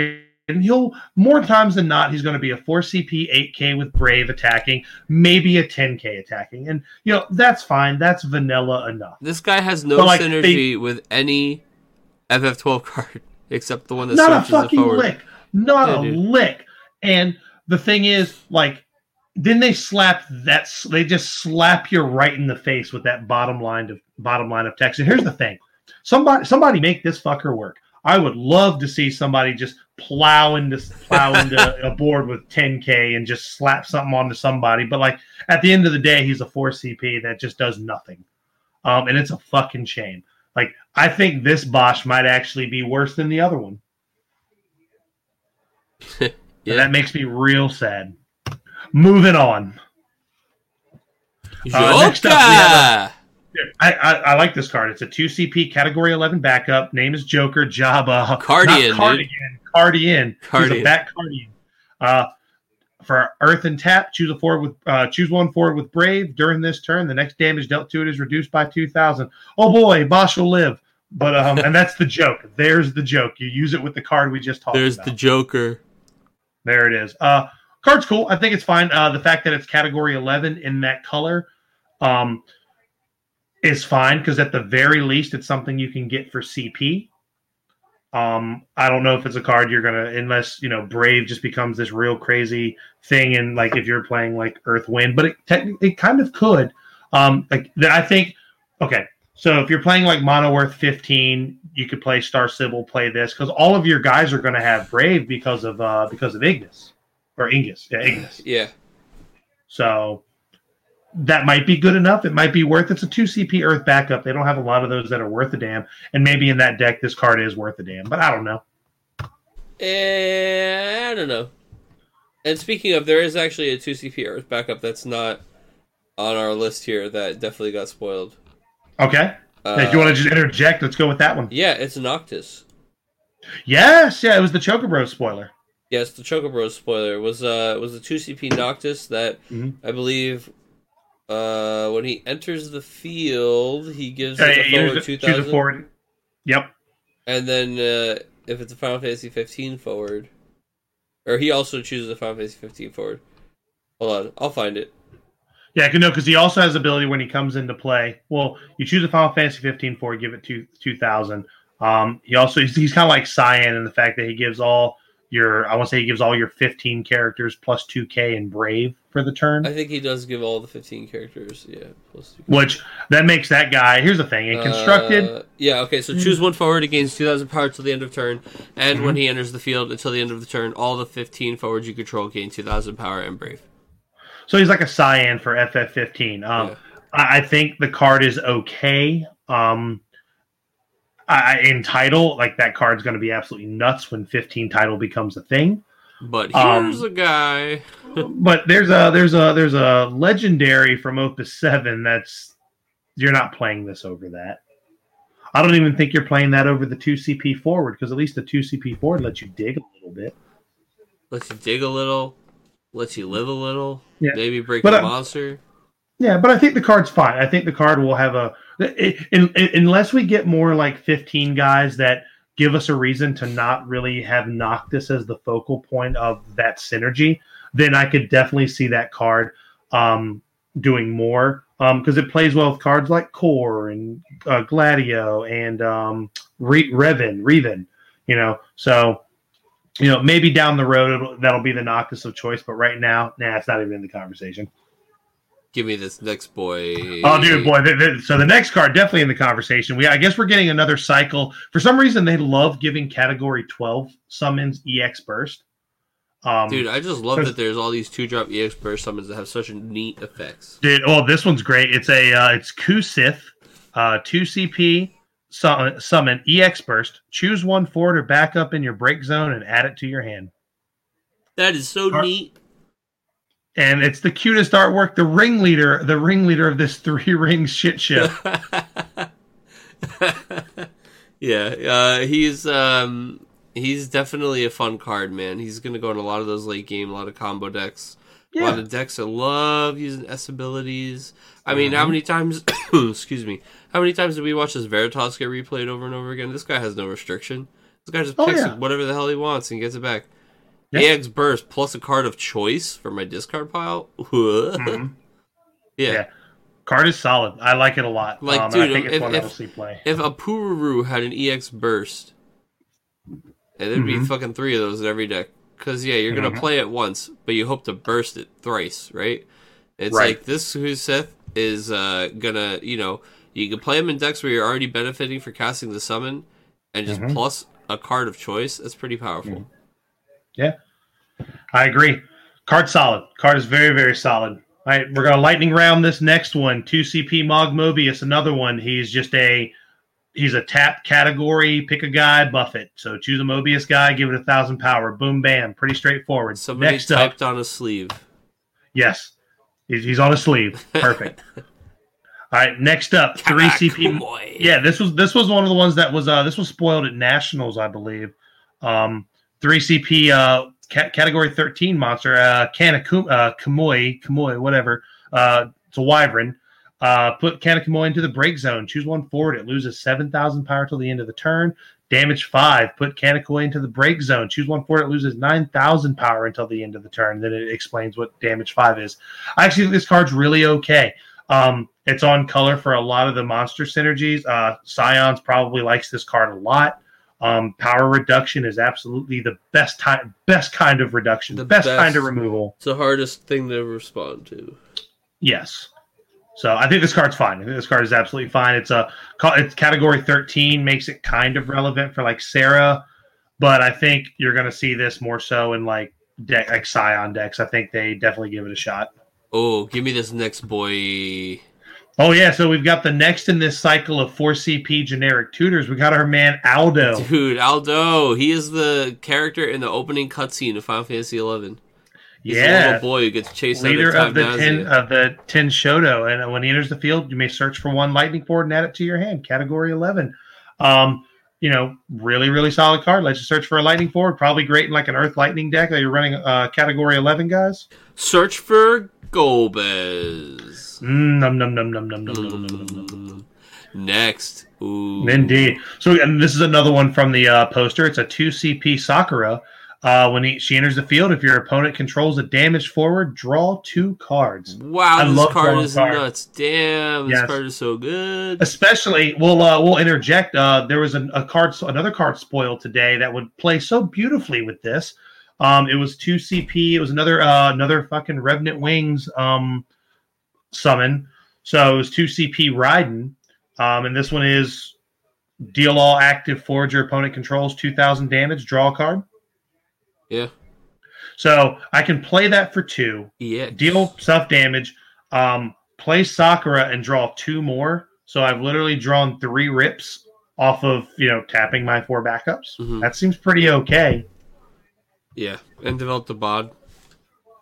and he'll more times than not he's going to be a 4 cp 8k with brave attacking maybe a 10k attacking. And you know that's fine. That's vanilla enough. This guy has no like, synergy they, with any ff12 card except the one that's not a fucking lick. Not yeah, a dude. lick. And the thing is like then they slap that they just slap you right in the face with that bottom line of bottom line of text. And here's the thing. Somebody somebody make this fucker work I would love to see somebody just plow into plow into a board with 10k and just slap something onto somebody. But like at the end of the day, he's a four CP that just does nothing, um, and it's a fucking shame. Like I think this Basch might actually be worse than the other one. yeah. That makes me real sad. Moving on. Uh, next up, we have a, I, I, I, like this card. It's a 2CP Category 11 backup. Name is Joker Jabba. Cardian. Cardigan. Cardian. Cardian. He's a back Cardian. Uh, for Earth and Tap, choose a forward with uh, choose one forward with Brave. During this turn, the next damage dealt to it is reduced by 2,000. Oh boy, Basch will live. But um, and that's the joke. There's the joke. You use it with the card we just talked There's about. the Joker. There it is. Uh, card's cool. I think it's fine. Uh, the fact that it's Category 11 in that color. Um, is fine because at the very least it's something you can get for CP. Um, I don't know if it's a card you're gonna unless you know Brave just becomes this real crazy thing and like if you're playing like Earth Wind, but it it kind of could. Um, like I think okay, so if you're playing like Mono Earth 15, you could play Star Sibyl, play this because all of your guys are going to have Brave because of uh because of Ignis or Ingus, yeah, Ignis. Yeah. So that might be good enough. It might be worth it's a two CP Earth backup. They don't have a lot of those that are worth a damn. And maybe in that deck this card is worth a damn, but I don't know. Eh, I don't know. And speaking of, there is actually a two CP Earth backup that's not on our list here that definitely got spoiled. Okay. Uh, if you want to just interject, let's go with that one. Yeah, it's Noctis. Yes, yeah, it was the Chocobro spoiler. Yes, the Chocobro spoiler was uh was a two CP Noctis that mm-hmm. I believe uh, when he enters the field, he gives yeah, a forward two thousand. Forward. Yep. And then uh, if it's a Final Fantasy 15 forward, or he also chooses a Final Fantasy 15 forward. Hold on, I'll find it. Yeah, no, because he also has ability when he comes into play. Well, you choose a Final Fantasy 15 forward, give it two two thousand. Um, he also he's, he's kind of like Cyan in the fact that he gives all your I want to say he gives all your 15 characters plus 2k and brave for the turn. I think he does give all the 15 characters, yeah, plus 2K. Which that makes that guy. Here's the thing, in constructed. Uh, yeah, okay, so choose one forward, he gains 2000 power till the end of turn, and mm-hmm. when he enters the field until the end of the turn, all the 15 forwards you control gain 2000 power and brave. So he's like a cyan for FF15. Um, yeah. I, I think the card is okay. Um, I, in title, like that card's going to be absolutely nuts when 15 title becomes a thing. But here's um, a guy. but there's a there's a there's a legendary from Opus Seven that's you're not playing this over that. I don't even think you're playing that over the two CP forward because at least the two CP forward lets you dig a little bit. Lets you dig a little, lets you live a little. Yeah. Maybe break but, a monster. Yeah, but I think the card's fine. I think the card will have a it, in, in, unless we get more like 15 guys that give us a reason to not really have Noctis as the focal point of that synergy, then I could definitely see that card um, doing more because um, it plays well with cards like Cor and uh, Gladio and um, Re- Revan, Revan, you know. So, you know, maybe down the road that'll be the Noctis of choice, but right now, nah, it's not even in the conversation. Give me this next boy. Oh, dude, boy. th- th- so the next card definitely in the conversation. We, I guess, we're getting another cycle. For some reason, they love giving Category Twelve summons EX Burst. Um, Dude, I just love that there's all these two drop EX burst summons that have such neat effects. Dude, oh, this one's great. It's a uh, it's Kusith, uh, two CP su- summon EX burst. Choose one forward or back up in your break zone and add it to your hand. That is so Are- neat. And it's the cutest artwork. The ringleader, the ringleader of this three rings shit show. yeah, uh, he's um, he's definitely a fun card, man. He's gonna go in a lot of those late game, a lot of combo decks, a lot of decks that love using S abilities. I mean, how Mhm. many times? excuse me. How many times did we watch this Veritas get replayed over and over again? This guy has no restriction. This guy just Oh, picks yeah. whatever the hell he wants and gets it back. Yeah. EX burst plus a card of choice for my discard pile. Mhm. yeah. Yeah. card is solid. I like it a lot. Like, um, dude, I think it's if- one if- that'll see play. If a Pururu had an EX burst, and there'd be Mhm. fucking three of those in every deck. Because, yeah, you're going to Mhm. play it once, but you hope to burst it thrice, right? It's Right. like this Huseth is uh, going to, you know, you can play them in decks where you're already benefiting for casting the summon and just Mhm. plus a card of choice. That's pretty powerful. I agree. Card solid. Card is very, very solid. All right, we're gonna lightning round this next one. Two CP Mog Mobius, another one. He's just a he's a tap category. Pick a guy, buff it. So choose a Mobius guy, give it a thousand power. Boom, bam. Pretty straightforward. Somebody next up, typed on a sleeve. yes, he's, he's on a sleeve. Perfect. All right, next up, three CP. Karakumoi. Yeah, this was this was one of the ones that was uh this was spoiled at nationals, I believe. Um, three CP uh ca- category thirteen monster uh Kanakum uh Kamoi Kamoi whatever uh it's a wyvern. Uh, put Kanakamoi into the break zone. Choose one forward. It loses seven thousand power till the end of the turn. Damage five. Put Kanakoi into the break zone. Choose one forward. It loses nine thousand power until the end of the turn. Then it explains what damage five is. I actually think this card's really okay. Um, it's on color for a lot of the monster synergies. Uh, Scions probably likes this card a lot. Um, power reduction is absolutely the best time, best kind of reduction, The best, best. kind of removal. It's the hardest thing to respond to. Yes. So I think this card's fine. I think this card is absolutely fine. It's a it's category 13, makes it kind of relevant for like Serah, but I think you're going to see this more so in like deck like Scion decks. I think they definitely give it a shot. Oh, give me this next boy. Oh yeah, so we've got the next in this cycle of 4CP generic tutors. We got our man Aldo. Dude, Aldo. He is the character in the opening cutscene of Final Fantasy XI. He's a yeah. little boy who gets chased Leader out of the ten of the Tenshodo, and when he enters the field, you may search for one lightning forward and add it to your hand. Category eleven. Um, you know, really, really solid card. Let's just search for a lightning forward. Probably great in like an Earth Lightning deck that you're running uh, category 11 guys. Search for Golbez. Mm, num, num, num, num, num, num, Next. Ooh. Indeed. So, and this is another one from the uh, poster. It's a 2CP Sakura uh, when he, she enters the field, if your opponent controls a damage forward, draw two cards. Wow, I this card is cards. nuts. Damn, this Yes. card is so good. Especially, we'll uh, we'll interject. Uh, there was an, a card, another card spoiled today that would play so beautifully with this. Um, it was two CP. It was another uh, another fucking Revenant Wings um, summon. So it was two CP Raiden, um, and this one is deal all active forward your opponent controls two thousand damage. Draw a card. Yeah. So I can play that for two. Yeah. deal self damage, um, play Sakura and draw two more. So I've literally drawn three rips off of you know tapping my four backups. Mhm. That seems pretty okay. Yeah. And develop the bod.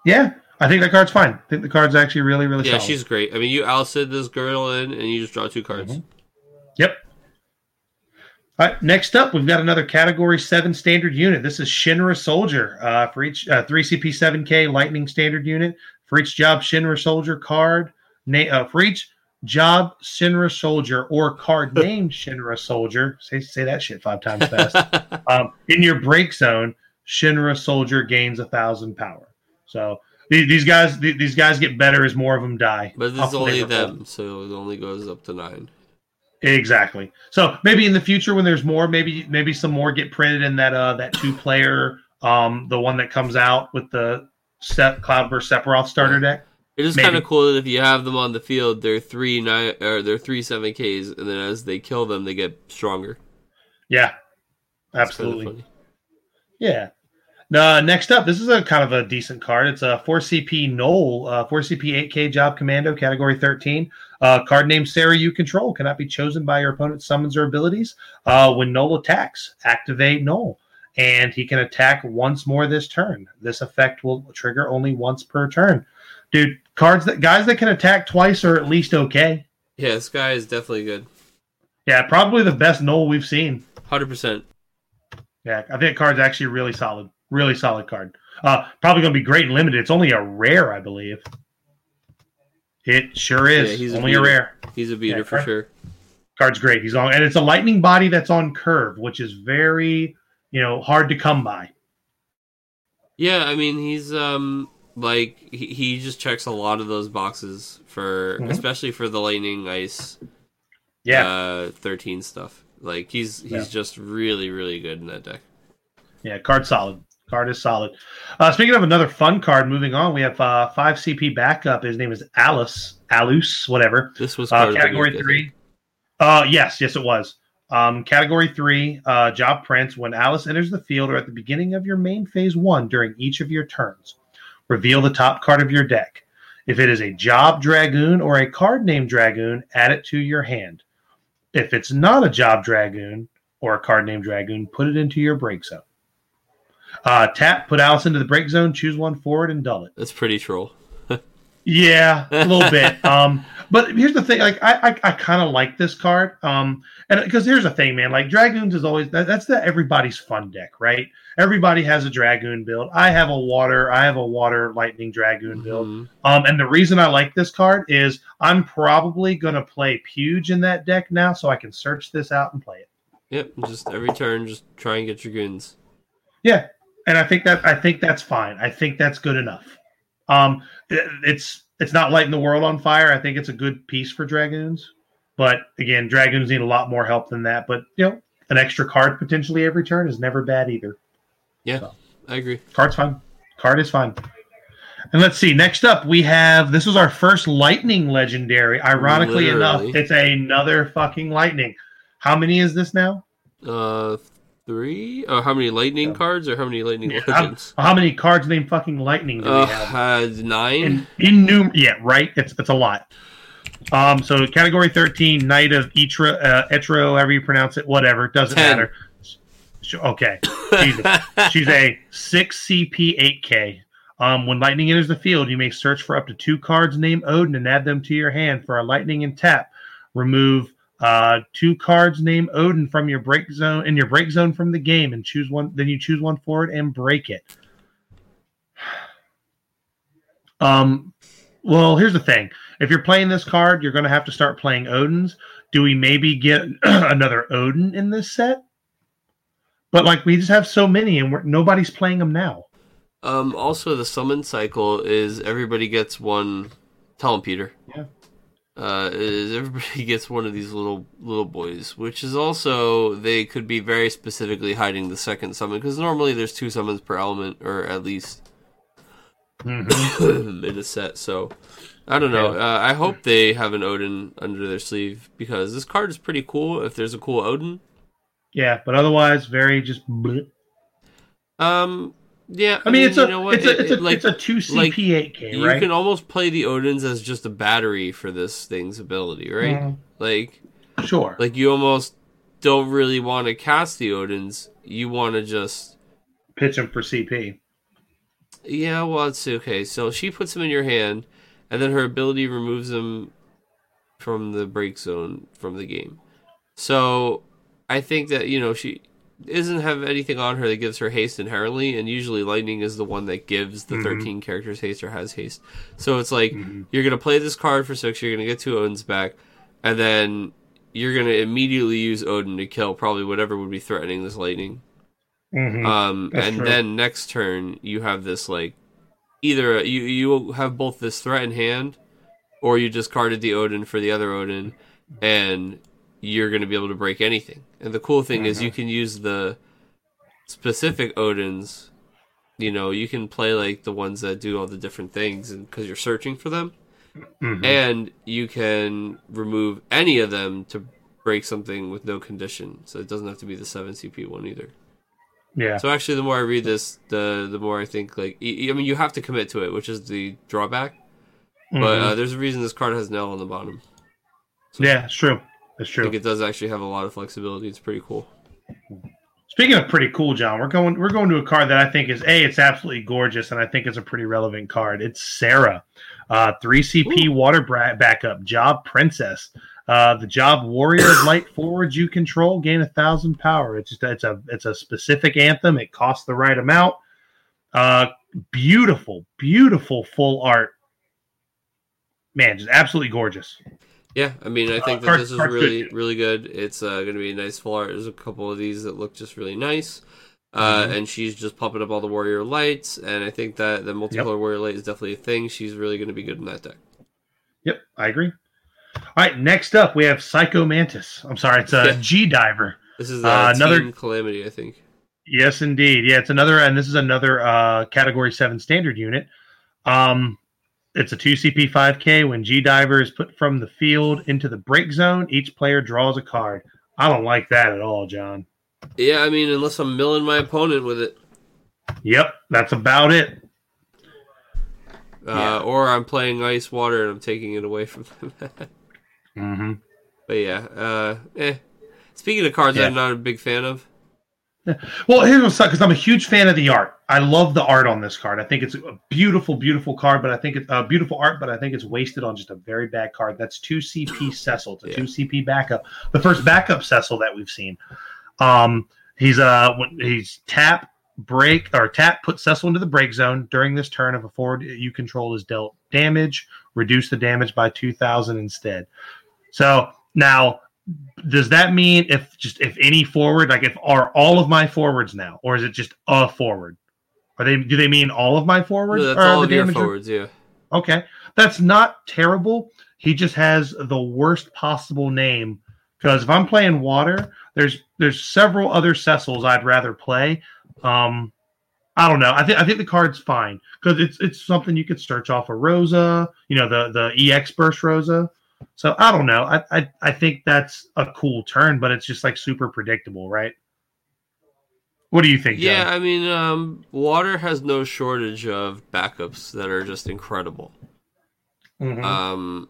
Yeah, I think that card's fine. I think the card's actually really really Yeah, solid. she's great. I mean, you Alcid this girl in, and you just draw two cards. Mhm. Yep. All right, next up, we've got another Category 7 standard unit. This is Shinra Soldier. Uh, for each uh, 3CP7K Lightning standard unit. For each job Shinra Soldier card, na- uh, for each job Shinra Soldier or card named Shinra Soldier, say, say that shit five times fast, um, in your break zone, Shinra Soldier gains a thousand power. So these, these guys, th- these guys get better as more of them die. but it's only them, so it only goes up to nine. Exactly. So maybe in the future when there's more, maybe maybe some more get printed in that uh that two player um the one that comes out with the set Cloudburst Sephiroth starter deck. It is kind of cool that if you have them on the field, they're three nine or they're three seven Ks, and then as they kill them, they get stronger. Yeah, It's kinda absolutely. Yeah. Uh, next up, this is a kind of a decent card. It's a 4CP Noel, uh, 4CP 8K Job Commando, Category 13. Uh, card named Serah you control cannot be chosen by your opponent's summons or abilities. Uh, when Noel attacks, activate Noel. And he can attack once more this turn. This effect will trigger only once per turn. Dude, cards that guys that can attack twice are at least okay. Yeah, this guy is definitely good. Yeah, probably the best Noel we've seen. Hundred percent. Yeah, I think card's actually really solid. Really solid card. Uh, probably going to be great and limited. It's only a rare, I believe. It sure is. Yeah, he's a only a beater. rare. He's a beater Yeah, for correct. sure. Card's great. He's on, and it's a lightning body that's on curve, which is very, you know, hard to come by. Yeah, I mean he's um like he, he just checks a lot of those boxes for Mhm. especially for the lightning ice Yeah, uh 13 stuff. Like he's he's Yeah. just really really good in that deck. yeah. Card solid. Card is solid. Uh, speaking of another fun card, moving on, we have uh, five CP backup. His name is Alice, Alus, whatever. This was Uh, card of the category week, three. Uh, yes, yes, it was. Um, category three, uh, job prints. When Alice enters the field or at the beginning of your main phase one during each of your turns, reveal the top card of your deck. If it is a job dragoon or a card named dragoon, add it to your hand. If it's not a job dragoon or a card named dragoon, put it into your break zone. Uh, tap, put Alice into the break zone, choose one forward, and dull it. That's pretty troll. Yeah, a little bit. Um, but here's the thing: like I, I, I kind of like this card. Um, and because here's the thing, man. Like dragoons is always that, that's the everybody's fun deck, right? Everybody has a dragoon build. I have a water. I have a water lightning dragoon build. Mhm. Um, and the reason I like this card is I'm probably gonna play Puge in that deck now, so I can search this out and play it. Yep, just every turn just try and get your goons. Yeah, and I think that I think that's fine. I think that's good enough. Um, it- it's it's not lighting the world on fire. I think it's a good piece for dragoons, but again, dragoons need a lot more help than that. But you know, an extra card potentially every turn is never bad either. Yeah, I agree. Card's fine. Card is fine. And let's see. Next up, we have this was our first lightning legendary. Ironically enough, it's another fucking lightning. How many is this now? Uh, three? Oh, how many lightning Yeah. cards or how many lightning Yeah, legends? how many cards named fucking lightning do we Uh, have? uh, nine. in, in num- yeah right it's it's a lot um so category 13 knight of etra uh, etro however you pronounce it whatever doesn't Ten. matter Sh- okay Jesus. she's a 6 cp 8k um when lightning enters the field you may search for up to two cards named odin and add them to your hand for a lightning and tap remove uh two cards named odin from your break zone in your break zone from the game and choose one then you choose one forward and break it um well, here's the thing. If you're playing this card, you're going to have to start playing Odins. Do we maybe get another Odin in this set? But like we just have so many, and we're, nobody's playing them now. Um, also, the summon cycle is everybody gets one. Tell him, Peter. Yeah. Uh, is everybody gets one of these little little boys, which is also they could be very specifically hiding the second summon because normally there's two summons per element or at least Mhm. in a set. So I don't know. Uh, I hope they have an Odin under their sleeve because this card is pretty cool. If there's a cool Odin, yeah, but otherwise, very just. bleh. um, yeah. I mean, it's a know what? it's a it's a like, it's a two CP eight K, you right? can almost play the Odins as just a battery for this thing's ability, right? Mhm. Like, Sure. like you almost don't really want to cast the Odins. You want to just, Pitch them for CP. yeah. Well, it's okay. So she puts them in your hand, and then her ability removes them from the break zone from the game. So I think that you know she doesn't have anything on her that gives her haste inherently, and usually lightning is the one that gives the Mhm. 13 characters haste or has haste. So it's like Mhm. you're gonna play this card for six, you're gonna get two Odins back, and then you're gonna immediately use Odin to kill probably whatever would be threatening this lightning. Mhm. Um, and true. then next turn you have this like either you you have both this threat in hand, or you discarded the Odin for the other Odin, and you're going to be able to break anything. And the cool thing is Mm-hmm. you can use the specific Odins you know, you can play like the ones that do all the different things, and because you're searching for them, Mhm. and you can remove any of them to break something with no condition. So it doesn't have to be the seven CP one either. yeah. So actually, the more I read this, the the more I think like I mean, you have to commit to it, which is the drawback. But Mhm. uh, there's a reason this card has an L on the bottom. yeah, it's true. I true. think it does actually have a lot of flexibility. It's pretty cool. Speaking of pretty cool, John, we're going we're going to a card that I think is a it's absolutely gorgeous, and I think it's a pretty relevant card. It's Sarah, uh, three CP water bra- backup job princess. Uh, the job warrior light forwards you control gain a thousand power. It's just it's a it's a specific anthem. It costs the right amount. Uh, beautiful, beautiful full art. Man, just absolutely gorgeous. Yeah, I mean, I think Uh, that card- this is really, really good. It's uh, going to be a nice full art. There's a couple of these that look just really nice. Uh, Mhm. And she's just popping up all the warrior lights, and I think that the multicolor warrior light is definitely a thing. She's really going to be good in that deck. Yep, I agree. All right, next up we have Psycho Mantis. I'm sorry, it's a Yeah. G diver. This is uh, Uh, another- calamity, I think. Yes, indeed. Yeah, it's another, and this is another uh, Category Seven standard unit. Um, it's a two CP five K. When G diver is put from the field into the break zone, each player draws a card. I don't like that at all, John. Yeah, I mean, unless I'm milling my opponent with it, Yep, that's about it. uh, Yeah. or I'm playing ice water and I'm taking it away from them. Mm-hmm. but yeah, uh, eh. Speaking of cards, Yeah. I'm not a big fan of. Well, here's what's up because I'm a huge fan of the art. I love the art on this card. I think it's a beautiful, beautiful card, but I think it's uh, beautiful art, but I think it's wasted on just a very bad card. That's two CP Cecil. It's a Yeah. two CP backup. The first backup Cecil that we've seen. Um, he's uh he's tap break or tap put Cecil into the break zone during this turn. If a forward you control is dealt damage, reduce the damage by two thousand instead. So now does that mean if just if any forward like if are all of my forwards now or is it just a forward? Are they do they mean all of my forwards No, that's all the of your forwards, yeah. okay. That's not terrible. He just has the worst possible name because if i'm playing water there's there's several other cecils i'd rather play. Um i don't know. I think i think the card's fine because it's it's something you could search off of rosa you know the the ex burst rosa so I don't know. I, I I think that's a cool turn, but it's just like super predictable, right? What do you think? John? Yeah, I mean, um, water has no shortage of backups that are just incredible. Mhm. Um,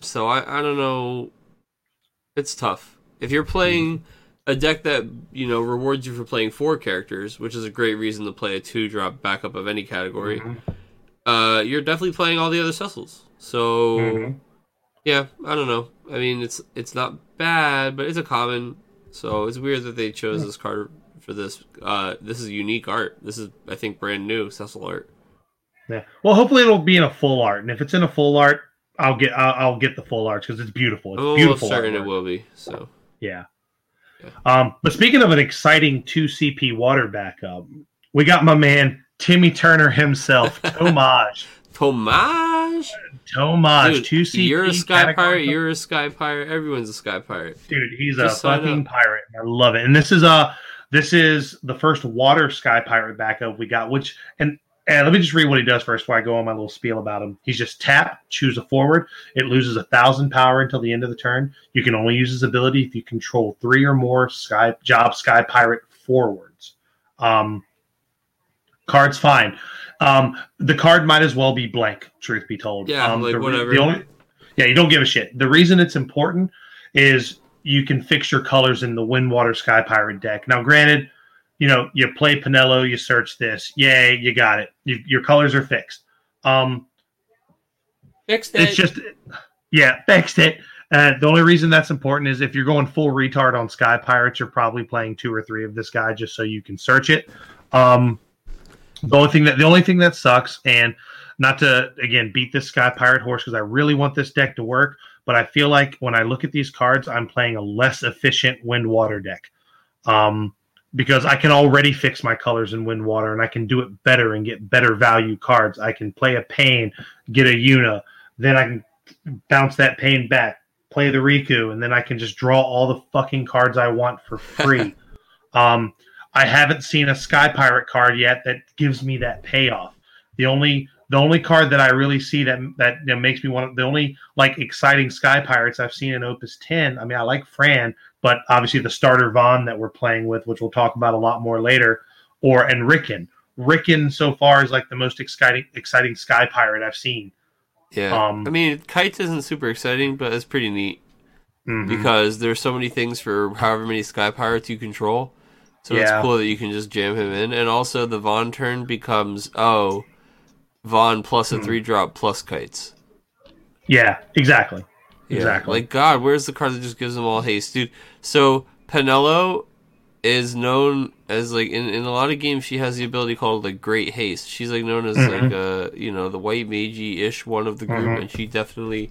so I, I don't know. It's tough. If you're playing a deck that you know rewards you for playing four characters, which is a great reason to play a two drop backup of any category, Mhm. uh, you're definitely playing all the other Cecils. So Mhm. Yeah, I don't know. I mean, it's it's not bad, but it's a common. So it's weird that they chose this card for this. Uh, this is unique art. This is, I think, brand new Cecil art. Yeah. Well, hopefully it'll be in a full art, and if it's in a full art, I'll get I'll, I'll get the full art because it's beautiful. It's I'm beautiful. certain artwork. it will be. So Yeah. Yeah. Um, but speaking of an exciting two CP water backup, we got my man Timmy Turner himself, Tomaj. Tomage, Tomaj, two CP. you're a sky category- pirate. You're a sky pirate. Everyone's a sky pirate. dude. He's Just a fucking pirate. I love it. And this is a this is the first water sky pirate backup we got. Which and and let me just read what he does first before I go on my little spiel about him. He's just tap, choose a forward. It loses a thousand power until the end of the turn. You can only use his ability if you control three or more sky job sky pirate forwards. Um, card's fine. Um, the card might as well be blank. Truth be told, Yeah, um, like the, whatever. The only, yeah, you don't give a shit. The reason it's important is you can fix your colors in the Windwater Sky Pirate deck. Now, granted, you know you play Penelo, you search this, yay, you got it. You, your colors are fixed. Um, Fixed it. it's just, yeah, fixed it. Uh, the only reason that's important is if you're going full retard on Sky Pirates, you're probably playing two or three of this guy just so you can search it. Um, the only thing that the only thing that sucks, and not to again beat this Sky Pirate horse because I really want this deck to work, but I feel like when I look at these cards, I'm playing a less efficient Wind Water deck. Um, because I can already fix my colors in Wind Water and I can do it better and get better value cards. I can play a Paine, get a Yuna, then I can bounce that Paine back, play the Rikku, and then I can just draw all the fucking cards I want for free. um, I haven't seen a Sky Pirate card yet that gives me that payoff. The only the only card that I really see that that you know, makes me want the only like exciting Sky Pirates I've seen in Opus 10. I mean, I like Fran, but obviously the starter Vaan that we're playing with, which we'll talk about a lot more later, or and Rikken. Rikken so far is like the most exciting exciting Sky Pirate I've seen. Yeah. Um, I mean, Kytes isn't super exciting, but it's pretty neat Mhm. because there's so many things for however many Sky Pirates you control. So Yeah. it's cool that you can just jam him in. And also, the Vaan turn becomes, oh, Vaan plus Hmm. a three drop plus Kytes. Yeah, exactly. Yeah. Exactly. Like, God, where's the card that just gives them all haste? Dude, so Penelo is known as, like, in, in a lot of games, she has the ability called, like, Great Haste. She's, like, known as, Mhm. like, uh, you know, the white magey ish one of the group, Mhm. and she definitely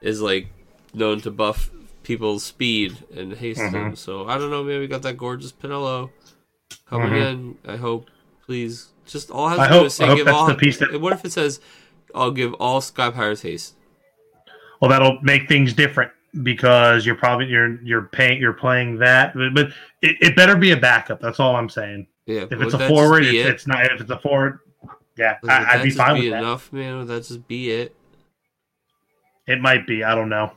is, like, known to buff people's speed and haste Mhm. them. So, I don't know, Maybe we got that gorgeous Penelo coming Mhm. in. I hope, please. Just all I have I to do hope- is say I give that's all. the piece that- What if it says, I'll give all Sky Pirates haste? Well, that'll make things different because you're probably you're you're paying you're playing that, but, but it, it better be a backup. That's all I'm saying. Yeah, If it's a forward, it's, it? it's not. If it's a forward, yeah, Would I, I'd be fine be with that. enough, man? Would that just be it? It might be. I don't know.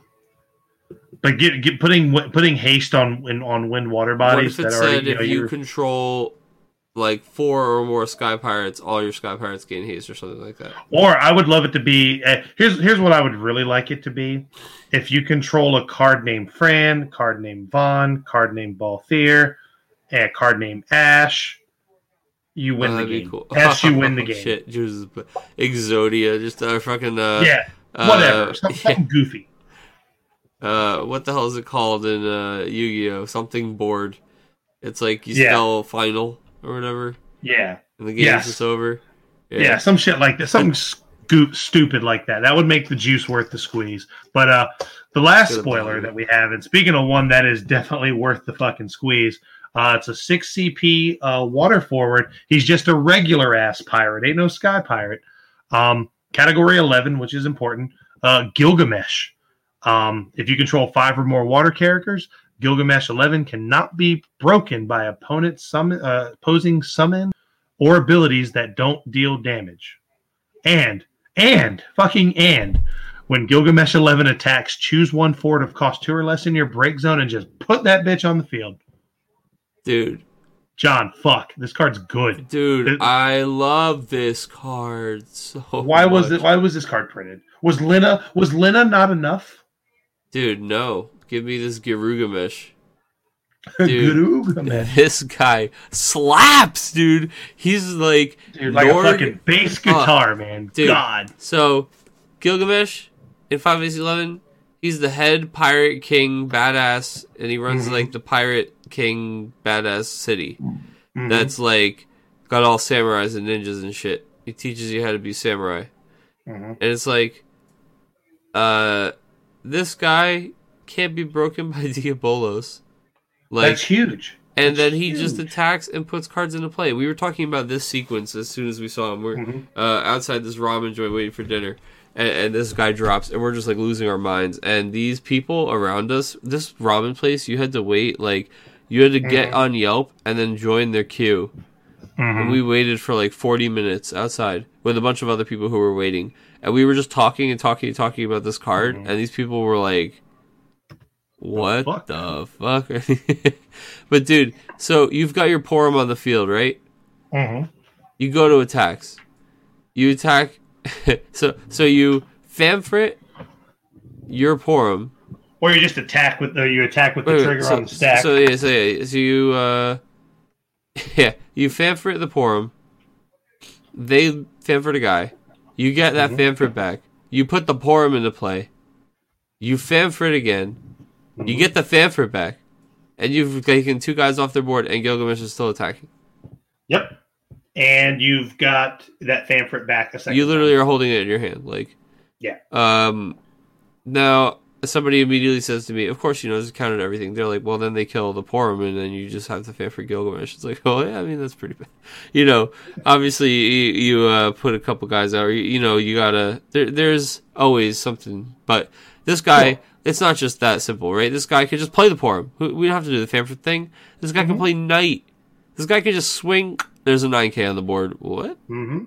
But get, get putting putting haste on on wind water bodies. What if it that already said you know, if you control like four or more Sky Pirates, all your Sky Pirates gain haste or something like that? Or I would love it to be. Uh, here's here's what I would really like it to be. If you control a card named Fran, card named Vaan, card named Balthier, a card named Ashe, you win Oh, the game. cool. Ashe, you win the game. Shit, Jesus, Exodia, just uh, fucking uh, yeah, uh, whatever. Some- something goofy. Uh, what the hell is it called in uh, Yu-Gi-Oh? Something board. It's like you Yeah. spell final or whatever, Yeah, and the game's Yes. just over. yeah, some shit like that. Something scoop, stupid like that. That would make the juice worth the squeeze. But uh, the last spoiler that we have, and speaking of one that is definitely worth the fucking squeeze, uh, it's a six CP uh, water forward. He's just a regular ass pirate, ain't no sky pirate. Um, category eleven, which is important. Uh, Gilgamesh. Um, if you control five or more water characters, Gilgamesh 11 cannot be broken by opponent summon, uh, opposing summon or abilities that don't deal damage. And, and, fucking and, when Gilgamesh 11 attacks, choose one fort of cost two or less in your break zone and just put that bitch on the field. dude, John, fuck, this card's good. dude, It- I love this card so. Why was it? Why was this card printed? Was Lina was Lina not enough? Dude, no. Give me this Girugamesh. Dude. This guy slaps, dude. He's like, Dude, like Norg- a fucking bass guitar, man. dude. God. So, Gilgamesh in 511, he's the head pirate king badass, and he runs Mhm. like the pirate king badass city. Mhm. That's like got all samurais and ninjas and shit. He teaches you how to be samurai. Mhm. And it's like, uh, this guy can't be broken by Diabolos. Like, That's huge. and That's then he just attacks and puts cards into play. We were talking about this sequence as soon as we saw him. We're Mhm. uh, outside this ramen joint waiting for dinner, and, and this guy drops, and we're just like losing our minds. And these people around us, this ramen place, you had to wait like you had to get Mhm. on Yelp and then join their queue. Mhm. And we waited for like 40 minutes outside with a bunch of other people who were waiting. And we were just talking and talking and talking about this card. Mhm. And these people were like, what fuck? the fuck? but dude, so you've got your Porum on the field, right? Mhm. You go to attacks. You attack. so so you Famfrit your Porum. Or you just attack with the you attack with the Wait, wait, trigger so, on the stack. So yeah, so yeah, so you uh, yeah, you Famfrit the Porum. They Famfrit a guy. You get that Mhm. Famfrit back. You put the Porum into play. You Famfrit again. You Mhm. get the Famfrit back, and you've taken two guys off their board, and Gilgamesh is still attacking. Yep. And you've got that Famfrit back a second. You literally are holding it in your hand, like Yeah. Um, now somebody immediately says to me, "Of course, you know, just counted everything." They're like, "Well, then they kill the Porum, and then you just have to fan for Gilgamesh." It's like, oh yeah, I mean that's pretty bad. You know, obviously you, you uh, put a couple guys out. You, you know, you gotta. There, there's always something, but this guy. Cool. It's not just that simple, right? This guy can just play the Porum. We we don't have to do the Famford thing. This guy can Mhm. play Knight. This guy can just swing. There's a 9K on the board. What? Mm-hmm.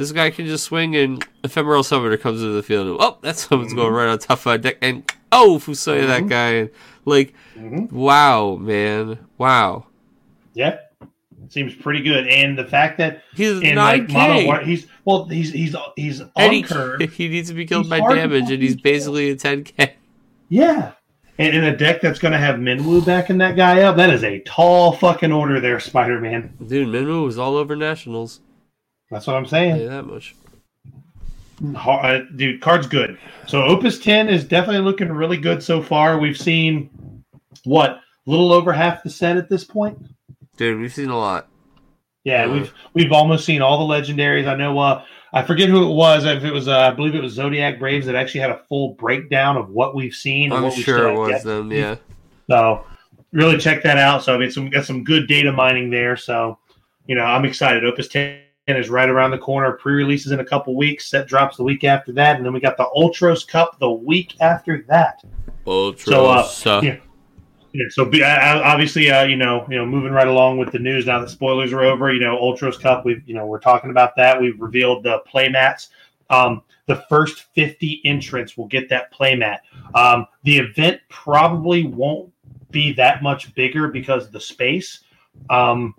This guy can just swing, and Ephemeral Summoner comes into the field. And, oh, that someone's going right on top of my deck. And oh, Fusoya, that guy. And, like, Mhm. wow, man. Wow. Yep. Seems pretty good. And the fact that He's in like 9K. mono he's well, he's he's he's and on he, curve. he needs to be killed He's by damage, and he's kill. basically a 10K. Yeah. And in a deck that's going to have Minwu backing that guy up, that is a tall fucking order there, Spider Man. Dude, Minwu was all over Nationals. That's what I'm saying. you that much. Uh, dude, card's good. So Opus 10 is definitely looking really good so far. We've seen what, a little over half the set at this point? Dude, we've seen a lot. Yeah, Uh, we've we've almost seen all the legendaries. I know uh I forget who it was. If it was uh, I believe it was Zodiac Braves that actually had a full breakdown of what we've seen I'm sure it was yet. them, yeah. So really check that out. So I mean, some got some good data mining there. So you know, I'm excited. Opus 10 is right around the corner. Pre-releases in a couple weeks. Set drops the week after that, and then we got the Ultros Cup the week after that. Ultra. So, uh, yeah. Yeah, so be, uh, obviously, uh, you know, you know, moving right along with the news now that spoilers are over. You know, Ultros Cup. We've, you know, we're talking about that. We've revealed the playmats. Um, the first 50 entrants will get that playmat. Um, the event probably won't be that much bigger because of the space, um,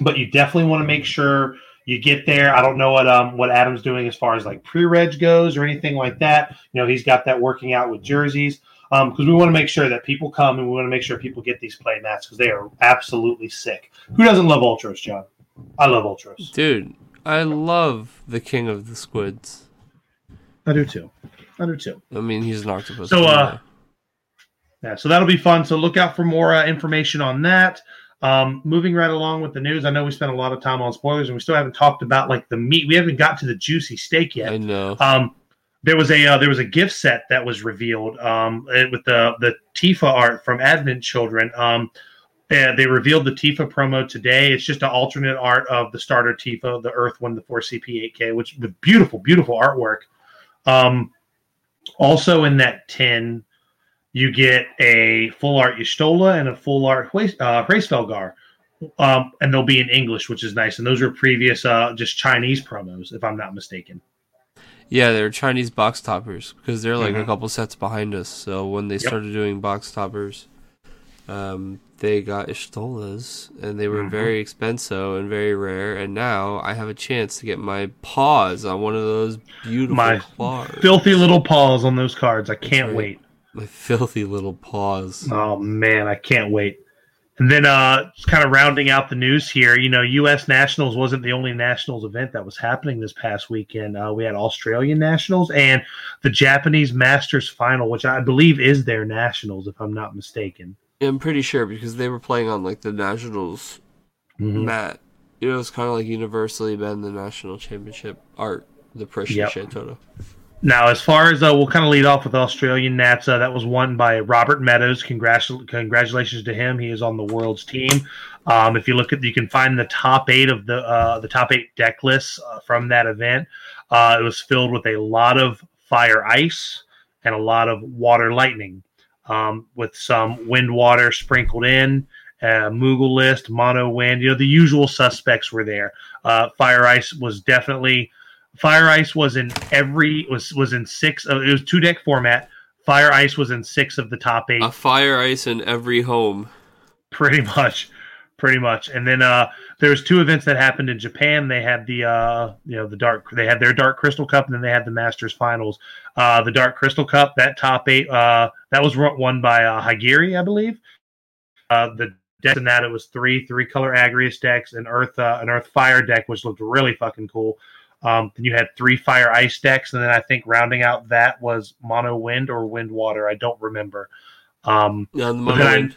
but you definitely want to make sure you get there. I don't know what um what Adam's doing as far as like pre-reg goes or anything like that. You know, he's got that working out with jerseys because we want to make sure that people come and we want to make sure people get these play mats because they are absolutely sick. Who doesn't love Ultros, John? I love Ultros. dude, I love the king of the squids. I do too. I do too. I mean, he's an octopus. So, but uh, Yeah, so that'll be fun. So look out for more uh, information on that. Um, moving right along with the news, I know we spent a lot of time on spoilers, and we still haven't talked about like the meat. We haven't got to the juicy steak yet. I know. Um, there was a uh, there was a gift set that was revealed um, with the the Tifa art from Advent Children. Um, and they revealed the Tifa promo today. It's just an alternate art of the starter Tifa, the Earth One, the Four CP 8K, which with beautiful, beautiful artwork. Um, also in that tin, you get a full art Y'shtola and a full art Hrace- uh. Um, and they'll be in English, which is nice. And those are previous, uh, just Chinese promos, if I'm not mistaken. Yeah, they're Chinese box toppers because they're like a Mhm. couple sets behind us. So when they Yep. started doing box toppers, um, they got Y'shtolas and they were Mhm. very expensive and very rare. And now I have a chance to get my paws on one of those beautiful My claws. filthy little paws on those cards. I can't right. wait. My filthy little paws. Oh man, I can't wait. And then uh just kind of rounding out the news here, you know, US Nationals wasn't the only Nationals event that was happening this past weekend. Uh, we had Australian Nationals and the Japanese Masters final, which I believe is their Nationals, if I'm not mistaken. I'm pretty sure because they were playing on like the nationals Mhm. mat. You know, it's kind of like universally been the national championship art, the Precious Yep. Shantoto. Now, as far as uh, we'll kind of lead off with Australian Nats, that was won by Robert Meadows. Congratu- congratulations to him. He is on the world's team. Um, if you look at, you can find the top eight of the uh, the top eight deck lists uh, from that event. Uh, it was filled with a lot of fire ice and a lot of water lightning, um, with some wind water sprinkled in. Uh, Moogle list, mono wind, you know the usual suspects were there. Uh, fire ice was definitely Fire Ice was in every was was in six. Uh, it was two deck format. Fire Ice was in six of the top eight, A fire ice in every home. pretty much, pretty much. And then uh, there was two events that happened in Japan. They had the uh, you know the dark. They had their Dark Crystal Cup, and then they had the Masters Finals. Uh, the Dark Crystal Cup, that top eight, uh, that was won by uh, Hagiri, I believe. Uh, the decks in that it was three three color Agrias decks, an Earth uh, an Earth Fire deck, which looked really fucking cool. Um, then you had three fire ice decks, and then I think rounding out that was mono wind or wind water. I don't remember. Um, Yeah, the mono then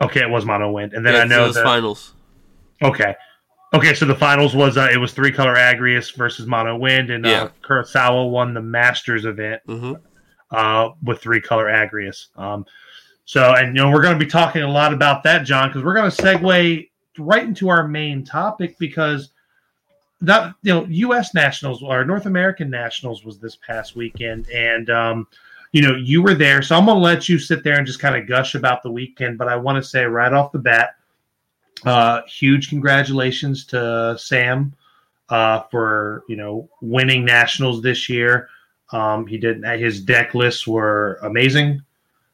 I- okay, it was mono wind, and then Yeah, I know the finals. Okay, okay, so the finals was uh, it was three color Agrias versus mono wind, and uh, Yeah. Kurosawa won the Masters event hmm uh, with three color Agrias. Um, so, and you know, we're going to be talking a lot about that, John, because we're going to segue right into our main topic because that you know, U.S. Nationals or North American Nationals was this past weekend, and um, you know, you were there, so I'm to let you sit there and just kind of gush about the weekend. But I want to say right off the bat, Uh, huge congratulations to Sam uh, for you know winning nationals this year. Um, he did his deck lists were amazing.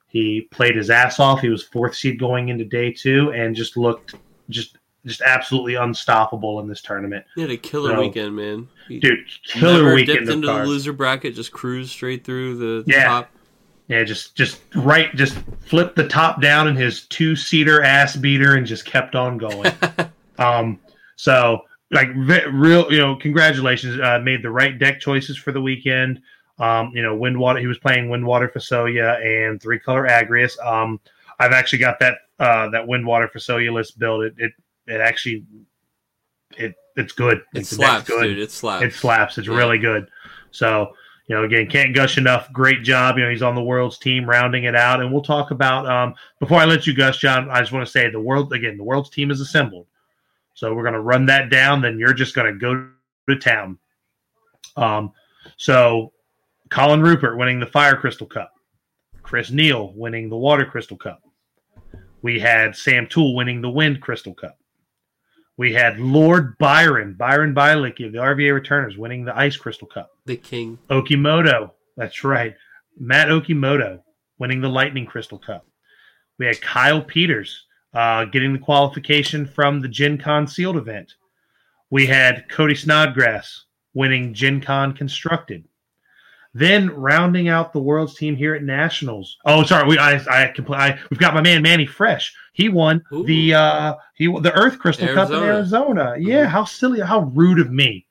He played his ass off. He was fourth seed going into day two, and just looked just just absolutely unstoppable in this tournament. He had a killer So- weekend, man. He Dude, killer weekend dipped into the loser bracket, just cruised straight through the Yeah. top. Yeah, just just right, just flipped the top down in his two seater ass beater and just kept on going. um, so like real, you know, congratulations. Uh, made the right deck choices for the weekend. Um, you know, Windwater. He was playing Windwater Fusoya and three color Agrias. Um, I've actually got that uh, that Windwater Fusoya list built. It it it actually it it's good. It slaps, good. dude. It slaps. It slaps. It's Yeah. really good. So, you know, again, can't gush enough. Great job. You know, he's on the world's team, rounding it out. And we'll talk about um, before I let you gush, John. I just want to say the world again. The world's team is assembled. So we're going to run that down. Then you're just going to go to town. Um, so Colin Rupert winning the Fire Crystal Cup. Chris Neal winning the Water Crystal Cup. We had Sam Toole winning the Wind Crystal Cup. We had Lord Byron, Byron Bielicki of the RVA Returners, winning the Ice Crystal Cup. the king. Okimoto, that's right. Matt Okimoto winning the Lightning Crystal Cup. We had Kyle Peters uh, getting the qualification from the Gen Con sealed event. We had Cody Snodgrass winning Gen Con Constructed. Then rounding out the world's team here at Nationals. Oh, sorry, we I I, compl- I we've got my man Manny Fresh. He won Ooh. the uh he the Earth Crystal Cup in Arizona. Arizona. Yeah, how silly, how rude of me.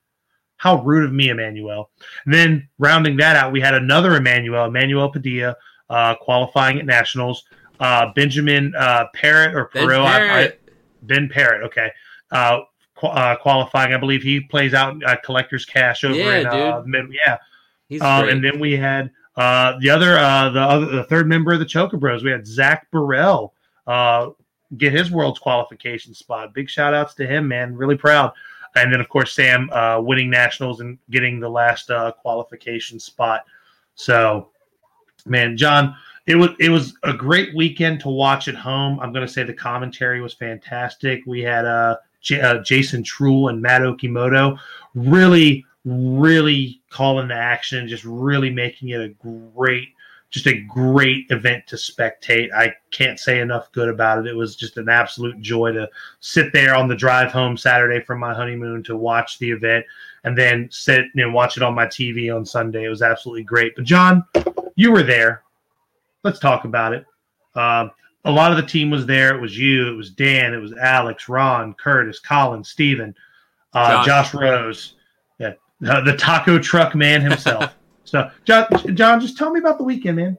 How rude of me, Emmanuel. And then rounding that out, we had another Emmanuel, Emmanuel Padilla, uh, qualifying at Nationals. Uh, Benjamin uh, Parrott or Ben Perot, I- I- Parrott. Ben Parrott, okay. Uh, qu- uh, qualifying, I believe he plays out uh, Collector's Cash over Yeah, in uh, dude. mid, yeah. He's Um, and then we had uh, the other, uh, the other, the third member of the Choker Bros. We had Zach Burrell uh, get his world's qualification spot. Big shout outs to him, man. Really proud. And then, of course, Sam uh, winning nationals and getting the last uh, qualification spot. So, man, John, it was it was a great weekend to watch at home. I'm going to say the commentary was fantastic. We had uh, J- uh, Jason Truel and Matt Okimoto really, really calling the action, just really making it a great, just a great event to spectate. I can't say enough good about it. It was just an absolute joy to sit there on the drive home Saturday from my honeymoon to watch the event and then sit and watch it on my TV on Sunday. It was absolutely great. But John, you were there. Let's talk about it. Um, a lot of the team was there. It was you, it was Dan, it was Alex, Ron, Curtis, Colin, Steven, uh, Josh. Josh Rose, yeah, the, the taco truck man himself. so, John, John, just tell me about the weekend, man.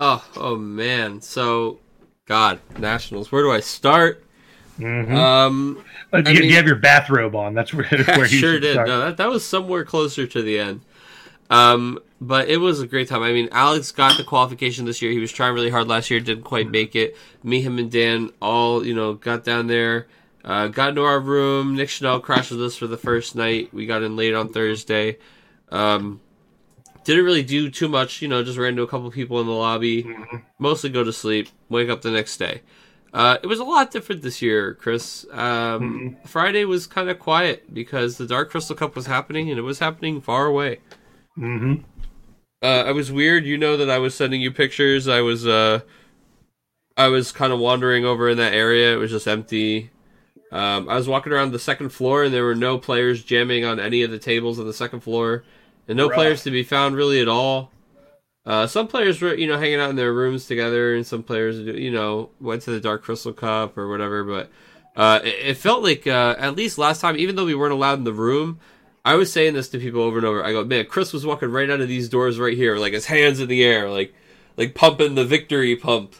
Oh, oh man. So, God, nationals. Where do I start? Mm-hmm. Um, you, I mean- you have your bathrobe on. That's where, I where you sure did. start. No, that, that was somewhere closer to the end. Um, but it was a great time. I mean, Alex got the qualification this year. He was trying really hard last year, didn't quite make it. Me, him, and Dan all, you know, got down there, uh, got into our room. Nick Chanel crashed with us for the first night. We got in late on Thursday. Um, didn't really do too much, you know, just ran into a couple people in the lobby. Mostly go to sleep, wake up the next day. Uh, it was a lot different this year, Chris. Um, Friday was kind of quiet because the Dark Crystal Cup was happening, and it was happening far away. Mm-hmm. Uh, I was weird. You know that I was sending you pictures. I was, uh, I was kind of wandering over in that area. It was just empty. Um, I was walking around the second floor, and there were no players jamming on any of the tables on the second floor, and no Rough. players to be found really at all. Uh, some players were, you know, hanging out in their rooms together, and some players, you know, went to the Dark Crystal Cup or whatever. But uh, it, it felt like, uh, at least last time, even though we weren't allowed in the room, I was saying this to people over and over. I go, man, Chris was walking right out of these doors right here, like his hands in the air, like, like pumping the victory pump.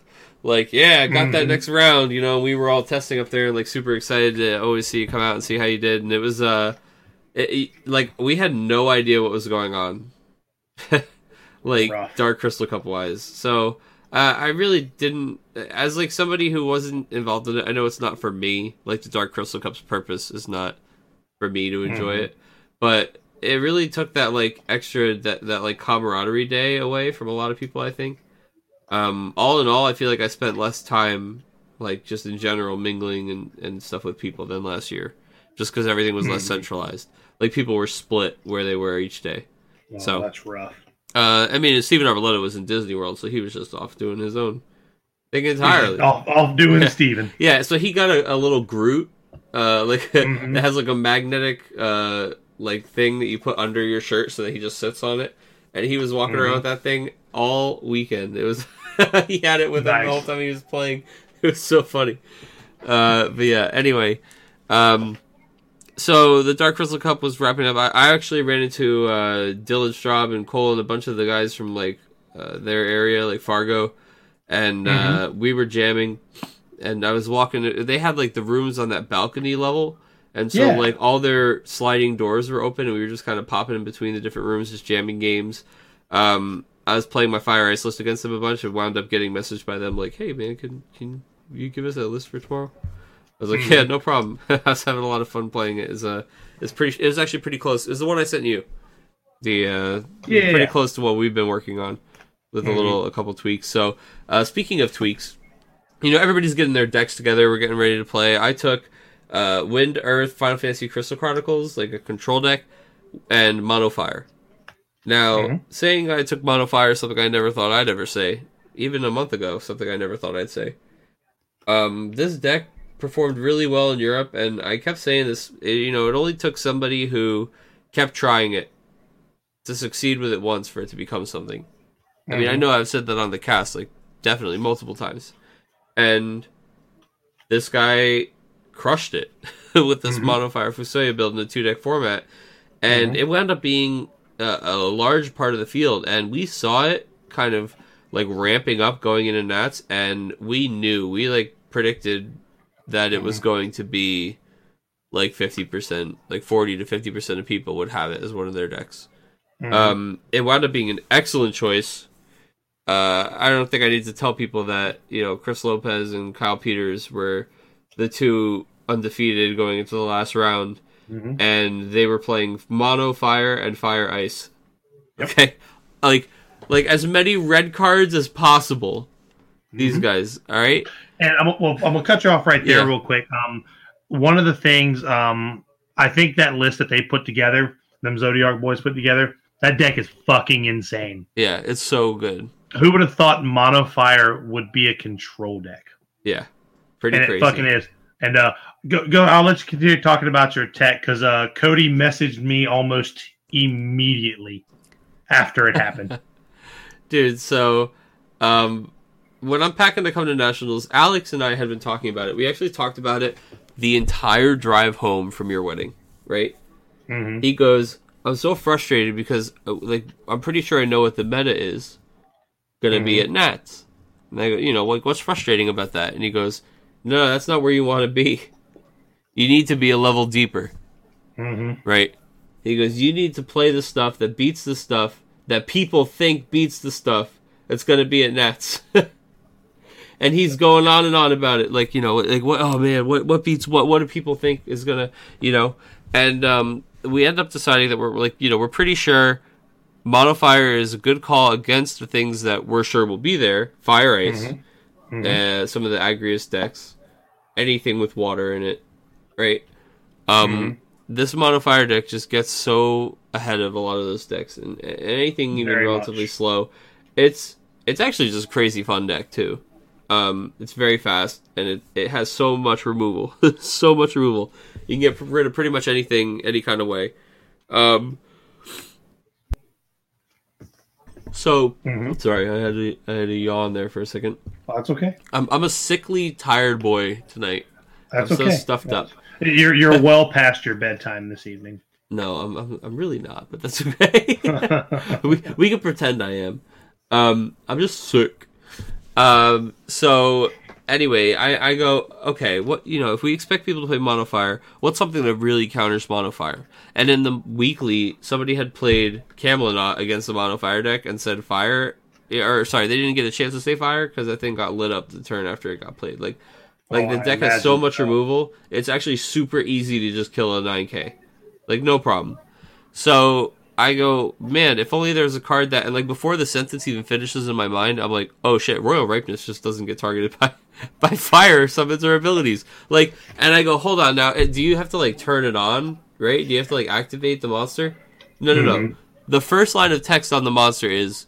Like, yeah, I got that Mhm. next round. You know, we were all testing up there, and like super excited to always see you come out and see how you did. And it was, uh, it, like we had no idea what was going on, like Rough. Dark Crystal Cup wise. So uh, I really didn't, as like somebody who wasn't involved in it. I know it's not for me. Like the Dark Crystal Cup's purpose is not for me to enjoy Mhm. it, but it really took that like extra that that like camaraderie day away from a lot of people. I think. Um, all in all, I feel like I spent less time like just in general mingling and, and stuff with people than last year, just because everything was Hmm. less centralized. Like people were split where they were each day. So- that's rough. Uh, I mean, Stephen Arboleta was in Disney World, so he was just off doing his own thing entirely. Off, off doing Yeah. Steven. Yeah, so he got a, a little Groot, uh, like Mhm. that has like a magnetic uh like thing that you put under your shirt so that he just sits on it, and he was walking Mm-hmm. around with that thing all weekend. It was he had it with him the whole time he was playing. It was so funny. Uh, but yeah, anyway, um, so the Dark Crystal Cup was wrapping up. I, I actually ran into uh, Dylan Straub and Cole and a bunch of the guys from like uh, their area, like Fargo, and uh, we were jamming. And I was walking. They had like the rooms on that balcony level, and so Yeah. like all their sliding doors were open, and we were just kind of popping in between the different rooms, just jamming games. Um, I was playing my Fire Ice list against them a bunch, and wound up getting messaged by them like, "Hey man, can can you give us a list for tomorrow?" I was like, Hmm. "Yeah, no problem." I was having a lot of fun playing. It's uh, it's pretty. It was actually pretty close. It's the one I sent you. The uh, Yeah. pretty close to what we've been working on with a Mhm. little, a couple tweaks. So, uh, speaking of tweaks, you know, everybody's getting their decks together. We're getting ready to play. I took uh, Wind, Earth, Final Fantasy Crystal Chronicles, like a control deck, and Mono Fire. Now, Mhm. saying I took Mono Fire is something I never thought I'd ever say. Even a month ago, something I never thought I'd say. Um, this deck performed really well in Europe, and I kept saying this. It, you know, it only took somebody who kept trying it to succeed with it once for it to become something. I mean, I know I've said that on the cast, like definitely multiple times, and this guy crushed it with this Mhm. Mono Fire Fusoya build in the two deck format, and it wound up being a, a large part of the field, and we saw it kind of like ramping up going into Nats, and we knew we like predicted that it was going to be like fifty percent, like forty to fifty percent of people would have it as one of their decks. Mhm. Um, it wound up being an excellent choice. Uh, I don't think I need to tell people that you know Chris Lopez and Kyle Peters were the two undefeated going into the last round, Mhm. and they were playing mono fire and fire ice. Yep. Okay, like like as many red cards as possible. These Mhm. guys, all right. And I'm, well, I'm gonna cut you off right there Yeah. real quick. Um, one of the things, um, I think that list that they put together, them Zodiac boys put together, that deck is fucking insane. Yeah, it's so good. Who would have thought Mono Fire would be a control deck? Yeah, pretty and crazy. it fucking is. And uh, go go. I'll let you continue talking about your tech because uh, Cody messaged me almost immediately after it happened. dude so um when i'm packing to come to nationals alex and i had been talking about it we actually talked about it the entire drive home from your wedding right hmm he goes i'm so frustrated because uh, like i'm pretty sure i know what the meta is gonna be Mhm. at nats and i go you know like what's frustrating about that and he goes no that's not where you want to be you need to be a level deeper hmm right? He goes, You need to play the stuff that beats the stuff that people think beats the stuff that's going to be at Nets. and he's going on and on about it. Like, you know, like, what, oh man, what, what beats what? What do people think is going to, you know? And um, we end up deciding that we're like, you know, we're pretty sure Monofire is a good call against the things that we're sure will be there Fire Ice, Mhm. uh, some of the Agrias decks, anything with water in it, right? Um, this modifier deck just gets so ahead of a lot of those decks, and, and anything even Very relatively much. slow, it's it's actually just a crazy fun deck too. Um, it's very fast, and it, it has so much removal, so much removal. You can get rid of pretty much anything, any kind of way. Um, so Mhm. sorry, I had to I had to yawn there for a second. Oh, that's okay. I'm I'm a sickly, tired boy tonight. That's I'm so okay. stuffed up. You're you're well past your bedtime this evening. No, I'm, I'm I'm really not, but that's okay. we we can pretend I am. Um, I'm just sick. Um, so anyway, I I go okay. What you know, if we expect people to play Monofire, what's something that really counters Monofire? And in the weekly, somebody had played Camelot against the Monofire deck and said fire. Or sorry, they didn't get a chance to say fire because that thing got lit up the turn after it got played. Like, like Oh, the deck has so much so. removal. It's actually super easy to just kill a 9k, like no problem. So I go, man, if only there's a card that, and like before the sentence even finishes in my mind, I'm like, oh shit, Royal Ripeness just doesn't get targeted by by fire summons or abilities. Like, and I go, hold on now, eh, do you have to like turn it on, right? Do you have to like activate the monster? No, no, no. The first line of text on the monster is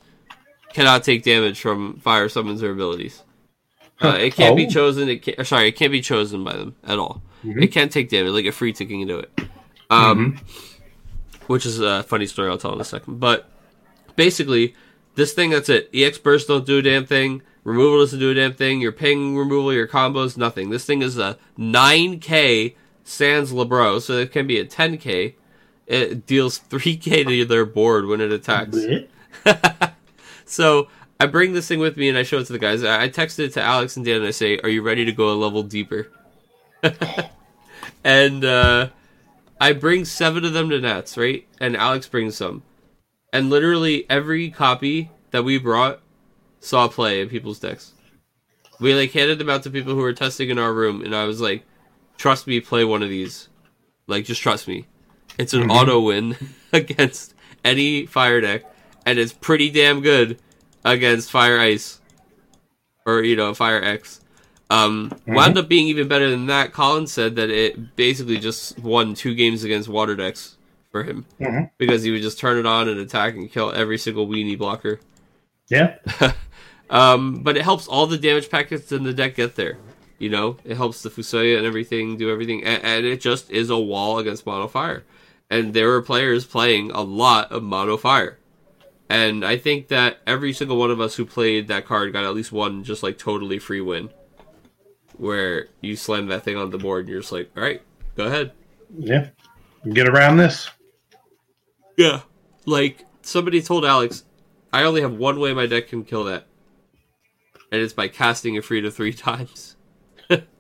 cannot take damage from fire summons or abilities. Uh, it can't be Oh. chosen. It can't, sorry, it can't be chosen by them at all. It can't take damage. Like a free tick can do it. Um, which is a funny story I'll tell in a second. But basically, this thing that's it. EX burst don't do a damn thing. Removal doesn't do a damn thing. Your ping removal, your combos, nothing. This thing is a 9k sans Lebro, so it can be a 10k. It deals 3k to their board when it attacks. So I bring this thing with me and I show it to the guys. I I texted it to Alex and Dan and I say, "Are you ready to go a level deeper?" and uh, I bring seven of them to Nats, right? And Alex brings some, and literally every copy that we brought saw play in people's decks. We like handed them out to people who were testing in our room, and I was like, "Trust me, play one of these. Like, just trust me. It's an mm-hmm. auto win against any fire deck, and it's pretty damn good against Fire Ice or you know Fire X. Um, Wound up being even better than that. Colin said that it basically just won two games against water decks for him Mhm. because he would just turn it on and attack and kill every single weenie blocker. Yeah. Um, but it helps all the damage packets in the deck get there. You know, it helps the Fusoya and everything do everything, and, and it just is a wall against mono fire. And there were players playing a lot of mono fire. And I think that every single one of us who played that card got at least one just like totally free win. Where you slam that thing on the board and you're just like, alright, go ahead. Yeah. Get around this. Yeah. Like somebody told Alex, I only have one way my deck can kill that. And it's by casting a free to three times.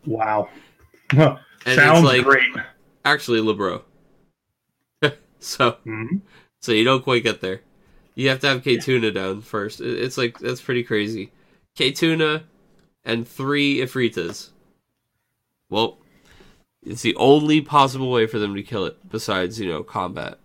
Wow. Sounds like- great. Actually Libro. so Mhm. so you don't quite get there. You have to have K Tuna down first. It's like that's pretty crazy. K Tuna and three Ifritas. Well, it's the only possible way for them to kill it besides, you know, combat.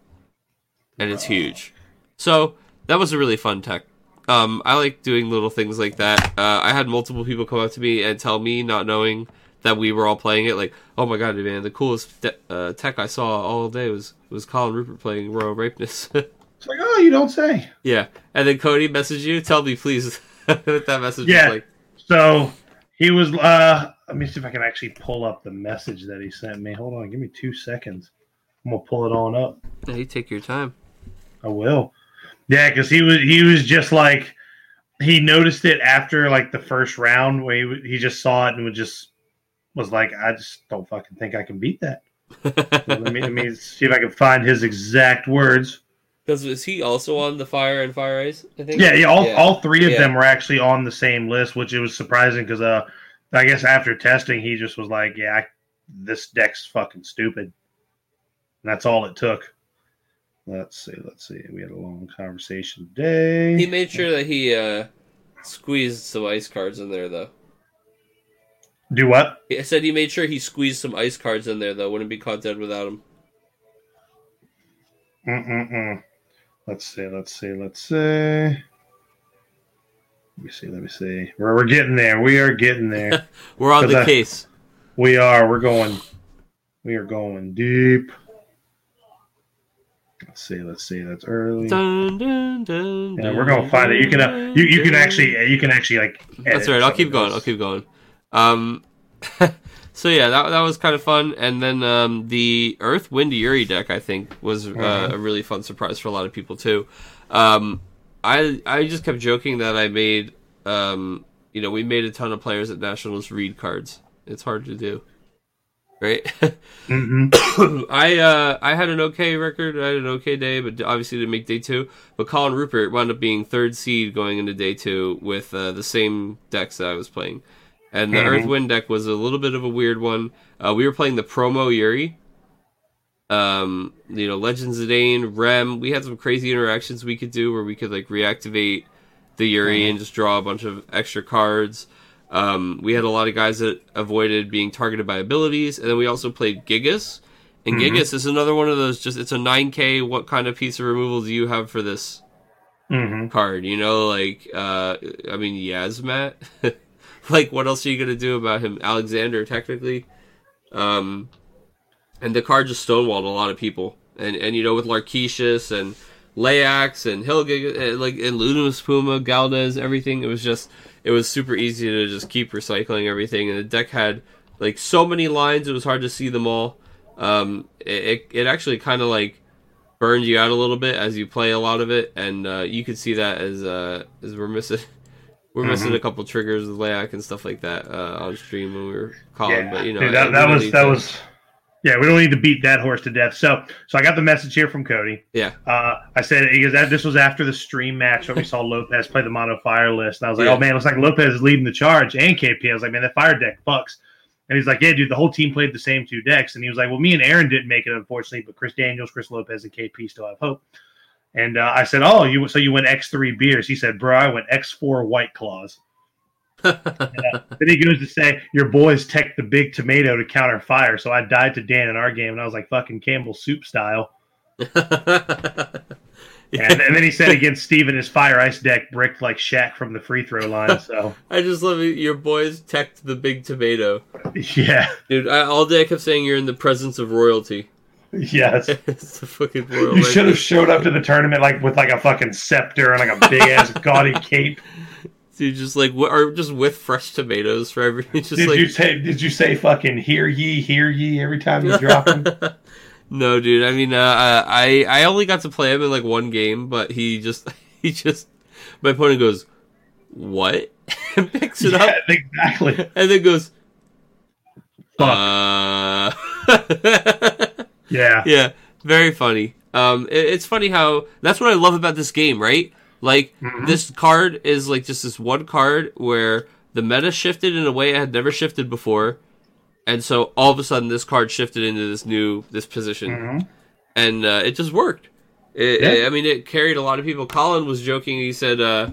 And it's huge. So that was a really fun tech. Um, I like doing little things like that. Uh, I had multiple people come up to me and tell me, not knowing that we were all playing it, like, "Oh my god, man, the coolest de- uh, tech I saw all day was was Colin Rupert playing Royal Ripeness." It's like, oh, you don't say. Yeah, and then Cody messaged you. Tell me, please, that message Yeah. was like. So he was. uh Let me see if I can actually pull up the message that he sent me. Hold on, give me two seconds. I'm gonna pull it on up. Yeah, you take your time. I will. Yeah, because he was he was just like he noticed it after like the first round where he, he just saw it and was just was like, I just don't fucking think I can beat that. let me let me see if I can find his exact words. Because is he also on the Fire and Fire Ice? I think. Yeah, yeah, all, all three of Yeah. them were actually on the same list, which it was surprising because uh, I guess after testing, he just was like, "Yeah, I, this deck's fucking stupid." And that's all it took. Let's see, let's see. We had a long conversation today. He made sure that he uh, squeezed some ice cards in there, though. Do what? I said he made sure he squeezed some ice cards in there, though. Wouldn't be caught dead without him. Mm-mm-mm. Let's see, let's see, let's see. Let me see, let me see. We're, we're getting there. We are getting there. We're on the I- case. we are. We're going. We are going deep. Let's see. Let's see. That's early. Dun, dun, dun, Yeah, we're gonna find it. You can. Uh, you you can actually. You can actually like. That's right. I'll keep going. I'll keep going. Um, so yeah, that that was kind of fun. And then um, the Earth Wind Yuri deck, I think, was uh, Mhm. a really fun surprise for a lot of people too. Um, I I just kept joking that I made. Um, you know, we made a ton of players at nationals read cards. It's hard to do, right? Mhm. I uh, I had an okay record. I had an okay day, but obviously didn't make day two. But Colin Rupert wound up being third seed going into day two with uh, the same decks that I was playing. And the Mhm. Earth Wind deck was a little bit of a weird one. Uh, we were playing the promo Yuri. Um, you know, Legends of Dane, Rem. We had some crazy interactions we could do where we could like reactivate the Yuri and just draw a bunch of extra cards. Um, we had a lot of guys that avoided being targeted by abilities, and then we also played Gigas. And Mhm. Gigas is another one of those. Just it's a 9K. What kind of piece of removal do you have for this hmm card? You know, like uh, I mean, Yiazmat. like, what else are you gonna do about him? Alexander, technically. Um, and the card just stonewalled a lot of people. And and you know, with Larkishus and Layax and Hilga, and, like and Luminous Puma, Galdes, everything. It was just it was super easy to just keep recycling everything. And the deck had like so many lines, it was hard to see them all. Um, it it, it actually kind of like burned you out a little bit as you play a lot of it, and uh, you could see that as uh, as we're missing. We're missing a couple triggers with Layak and stuff like that uh, on stream when we were calling, Yeah, but you know Dude, that, that was that to- was. Yeah, we don't need to beat that horse to death. So, so I got the message here from Cody. yeah Uh, I said because that this was after the stream match when we saw Lopez play the mono fire list, and I was like, Yeah. "Oh man, looks like Lopez is leading the charge." And KP, I was like, "Man, that fire deck fucks." And he's like, "Yeah, dude, the whole team played the same two decks." And he was like, "Well, me and Aaron didn't make it, unfortunately, but Chris Daniels, Chris Lopez, and KP still have hope." And uh, I said, "Oh, you so you went X three beers?" He said, "Bro, I went X four White Claws." Then he goes to say, "Your boys tech the big tomato to counter fire." So I died to Dan in our game, and I was like, "Fucking Campbell soup style." And, and then he said against Steven, his fire ice deck bricked like Shaq from the free throw line. So I just love it. Your boys teched the big tomato, yeah, dude. I, all day I kept saying you're in the presence of royalty. yes. it's the fucking royal. You should have showed up to the tournament like with like a fucking scepter and like a big ass gaudy cape. Dude, just like or just with fresh tomatoes for every. Just Did like you say? Did you say fucking hear ye, hear ye every time you drop him? no, dude. I mean, uh, I I only got to play him in like one game, but he just he just my opponent goes, "What?" and picks it yeah, up, exactly. and then goes, Fuck. "Uh." Yeah. yeah, very funny. Um, it- it's funny how that's what I love about this game, right? Like Mhm. this card is like just this one card where the meta shifted in a way it had never shifted before, and so all of a sudden this card shifted into this new this position, Mhm. and uh, it just worked. It, Yeah. I mean, it carried a lot of people. Colin was joking. He said uh,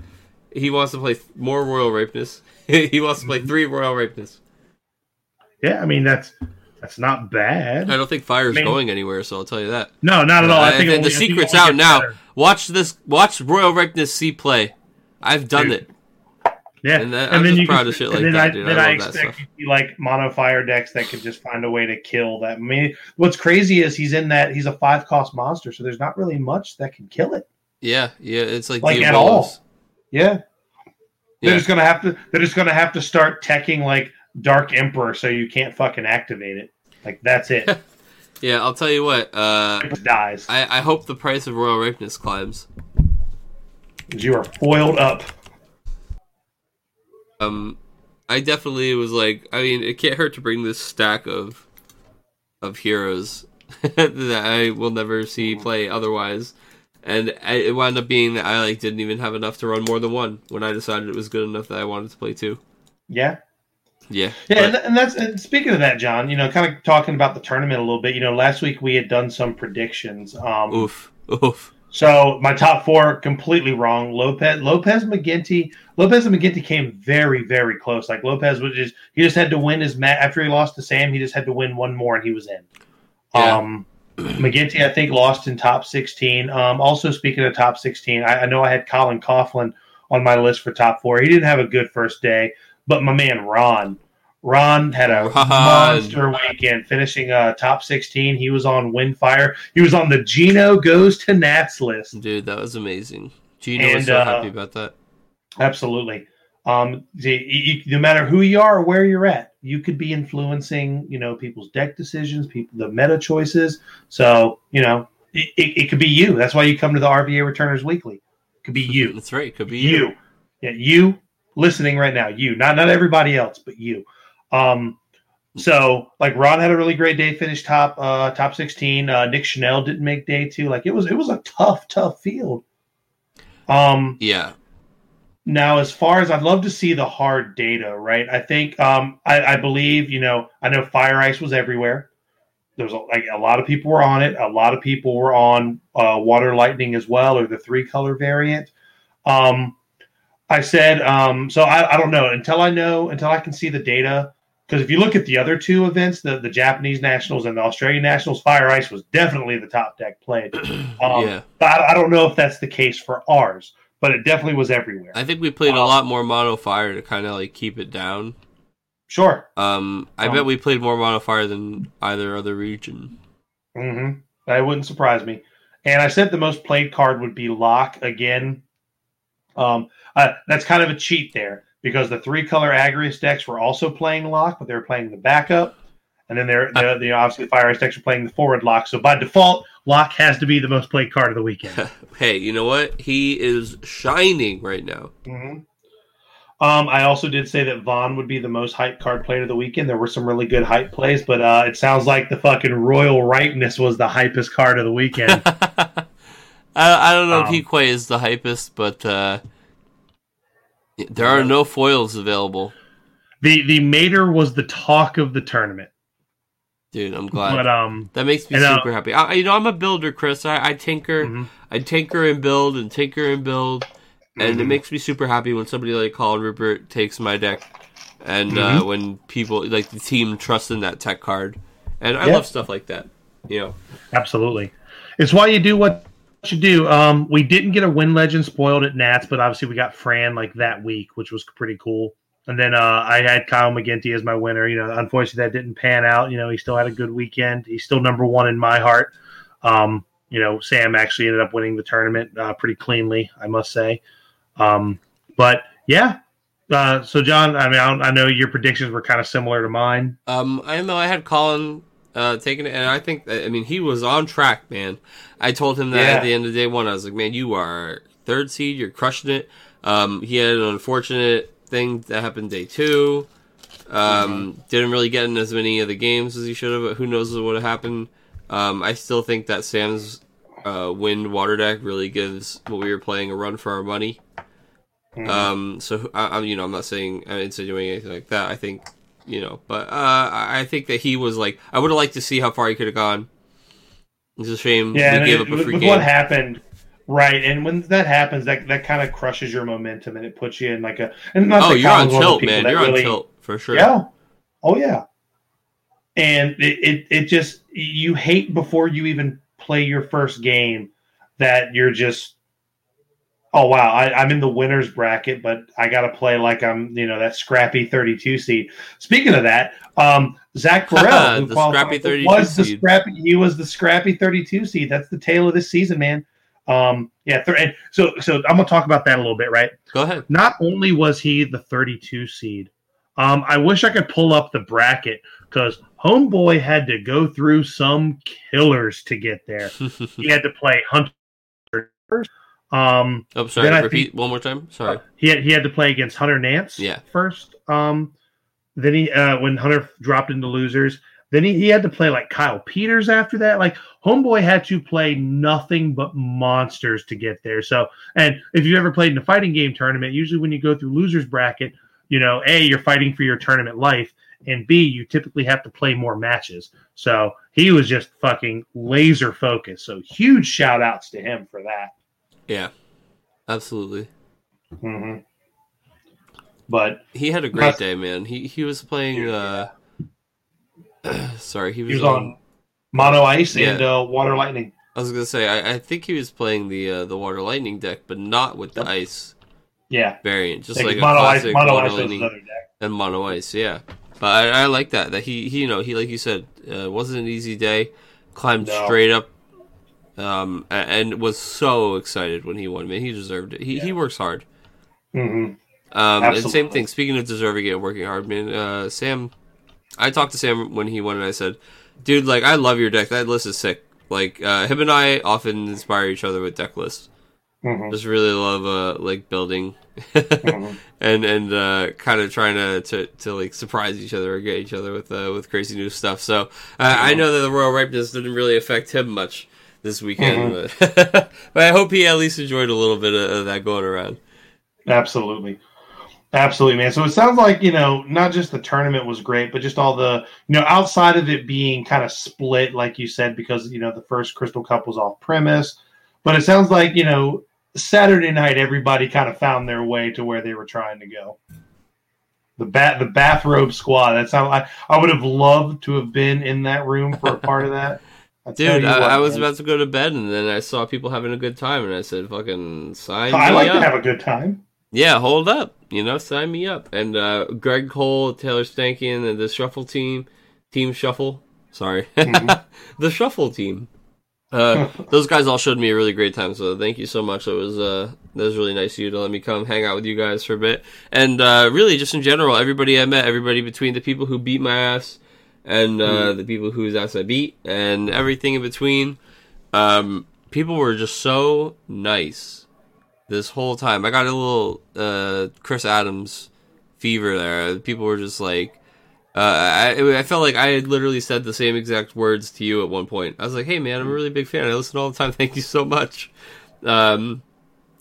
he wants to play th- more Royal Ripeness. he wants to play Mm-hmm. three Royal Ripeness. Yeah, I mean that's that's not bad. I don't think Fire's I mean- going anywhere, so I'll tell you that. No, not at all. I Uh, think and the I secret's out now. better. Watch this. Watch Royal Ripeness see play. I've done Dude. it. Yeah, And that- I'm just proud of shit like and then that, I, dude. I Then love I, expect stuff. to see like mono fire decks that could just find a way to kill that. I mean, what's crazy is he's in that he's a five cost monster, so there's not really much that can kill it. Yeah, yeah. It's like, Like, at all. Yeah, they're Yeah. just gonna have to. They're just gonna have to start teching like Dark Emperor, so you can't fucking activate it. Like that's it. Yeah, I'll tell you what. Uh, it dies. I, I hope the price of Royal Ripeness climbs. You are foiled up. Um, I definitely was like, I mean, it can't hurt to bring this stack of of heroes that I will never see play otherwise. And I, it wound up being that I like didn't even have enough to run more than one when I decided it was good enough that I wanted to play two. Yeah. Yeah, Yeah, and, and that's and speaking of that, John. You know, kind of talking about the tournament a little bit. You know, last week we had done some predictions. Um, oof, oof. So my top four completely wrong. Lopez, Lopez, McGinty, Lopez and McGinty came very, very close. Like Lopez was just he just had to win his match after he lost to Sam. He just had to win one more and he was in. Yeah. Um, McGinty, I think, lost in top sixteen. Um, also speaking of top sixteen, I, I know I had Colin Coughlin on my list for top four. He didn't have a good first day, but my man Ron. Ron had a Ron. monster weekend, finishing uh, top 16. He was on Windfire. He was on the Gino Goes to Nats list. Dude, that was amazing. Gino was And, so uh, happy about that. Absolutely. Um, the, you, no matter who you are or where you're at, you could be influencing, you know, people's deck decisions, people the meta choices. So, you know, it, it, it could be you. That's why you come to the RVA Returners Weekly. It could be you. That's right. Could be you. you. Yeah, you listening right now. You, not not everybody else, but you. Um, so like Ron had a really great day, finished top uh top sixteen. Uh, Nick Chanel didn't make day two. Like it was it was a tough tough field. Um, Yeah. now, as far as I'd love to see the hard data, right? I think um, I, I believe you know I know Fire Ice was everywhere. There was a, like a lot of people were on it. A lot of people were on uh, Water Lightning as well, or the three color variant. Um, I said um, so. I, I don't know until I know until I can see the data. because if you look at the other two events, the, the Japanese Nationals and the Australian Nationals, Fire Ice was definitely the top deck played. Um, yeah, but I, I don't know if that's the case for ours, but it definitely was everywhere. I think we played a Um, lot more mono fire to kind of like keep it down. Sure. Um, I Um, bet we played more mono fire than either other region. hmm That wouldn't surprise me. And I said the most played card would be Lock again. Um, uh, that's kind of a cheat there because the three color Agrias decks were also playing Lock, but they were playing the backup. And then they're, the, the obviously the Fire Ice decks are playing the forward Lock. So by default, Lock has to be the most played card of the weekend. Hey, you know what? He is shining right now. hmm Um, I also did say that Vaan would be the most hype card played of the weekend. There were some really good hype plays, but uh, it sounds like the fucking Royal Ripeness was the hypest card of the weekend. I, I don't know if he Um, quite is the hypest, but uh, there are no foils available, the the Mater was the talk of the tournament. dude. I'm glad. But um, that makes me and, uh, super happy. I, you know, I'm a builder, Chris. I, I tinker, mhm, I tinker and build and tinker and build, and it Mhm. makes me super happy when somebody like Colin Rupert takes my deck, and uh, Mm-hmm. when people like the team trusts in that tech card, and I Yeah. love stuff like that. You know, absolutely, it's why you do what you do. Um, we didn't get a win legend spoiled at Nats, but obviously we got Fran like that week, which was pretty cool. And then uh, I had Kyle McGinty as my winner. You know, unfortunately that didn't pan out. You know, he still had a good weekend. He's still number one in my heart. Um, you know, Sam actually ended up winning the tournament uh, pretty cleanly, I must say. Um, but yeah. Uh, so John, I mean, I, I know your predictions were kind of similar to mine. Um, I know I had Colin uh, taking it, and I think I mean he was on track, man. I told him that Yeah. at the end of day one. I was like, man, you are third seed, you're crushing it. Um, he had an unfortunate thing that happened day two. Um, Didn't really get in as many of the games as he should have, but who knows what would have happened. Um, I still think that Sam's uh, wind water deck really gives what we were playing a run for our money. Mhm. Um, so I, I'm, you know, I'm not saying I'm insinuating anything like that. I think, you know, but uh, I think that he was like, I would have liked to see how far he could have gone. It's a shame Yeah, we gave it- up a free with game. what happened, right? And when that happens, that that kind of crushes your momentum, and it puts you in like a. And not oh, you're on Colin's one of the tilt, man. You're really- on tilt for sure. Yeah. Oh yeah. And it, it it just you hate before you even play your first game that you're just. Oh wow! I, I'm in the winners bracket, but I got to play like I'm, you know, that scrappy 32 seed. Speaking of that, um, Zach Burrell, The qualified- scrappy 32 was the seed. scrappy. He was the scrappy 32 seed. That's the tale of this season, man. Um, yeah. Th- and so, so I'm gonna talk about that a little bit, right? Go ahead. Not only was he the 32 seed, um, I wish I could pull up the bracket because Homeboy had to go through some killers to get there. He had to play Hunter first. Um, oh, sorry. Repeat think- one more time. Sorry. he had he had to play against Hunter Nance Yeah. first. Um, then he uh, when Hunter dropped into losers, then he, he had to play like Kyle Peters after that. Like Homeboy had to play nothing but monsters to get there. So, and if you ever played in a fighting game tournament, usually when you go through losers bracket, you know, a you're fighting for your tournament life, and b you typically have to play more matches. So he was just fucking laser focused. So huge shout outs to him for that. Yeah. Absolutely. hmm But He had a great Must- day, man. He he was playing. Uh, sorry, he was, he was on mono ice and uh, water lightning. I was gonna say, I, I think he was playing the uh, the water lightning deck, but not with the Yep. ice Yeah, variant, just Like like a mono ice, mono water ice lightning deck. and mono ice. Yeah, but I, I like that that he, he you know he like you said uh, wasn't an easy day, climbed No. straight up, um and was so excited when he won. Man, he deserved it. He he works hard. hmm Um, and same thing. Speaking of deserving it and working hard, man. Uh, Sam, I talked to Sam when he won, and I said, "Dude, like I love your deck. That list is sick. Like uh, him and I often inspire each other with deck lists. hmm Just really love uh, like building hmm and and uh, kind of trying to, to to like surprise each other or get each other with uh, with crazy new stuff. So uh, I know that the royal ripeness didn't really affect him much this weekend, mm-hmm. but, but I hope he at least enjoyed a little bit of, of that going around. Absolutely. Absolutely, man. So it sounds like, you know, not just the tournament was great, but just all the, you know, outside of it being kind of split, like you said, because, you know, the first Crystal Cup was off premise. But it sounds like, you know, Saturday night, everybody kind of found their way to where they were trying to go. The bat the bathrobe squad. That's how I I would have loved to have been in that room for a part of that. I Dude, I, what, I was man. about to go to bed, and then I saw people having a good time, and I said, "Fucking sign I me like up." to have a good time. yeah, hold up, you know, sign me up. And uh, Greg Cole, Taylor Stankin, and the Shuffle team, Team Shuffle. Sorry, Mhm. the Shuffle team. Uh, those guys all showed me a really great time, so thank you so much. It was uh, that was really nice of you to let me come hang out with you guys for a bit, and uh, really just in general, everybody I met, everybody between the people who beat my ass and uh, the people whose ass I beat, and everything in between. Um, people were just so nice this whole time. I got a little uh, Chris Adams fever there. People were just like, uh, I, I felt like I had literally said the same exact words to you at one point. I was like, "Hey, man, I'm a really big fan. I listen all the time. Thank you so much." Um,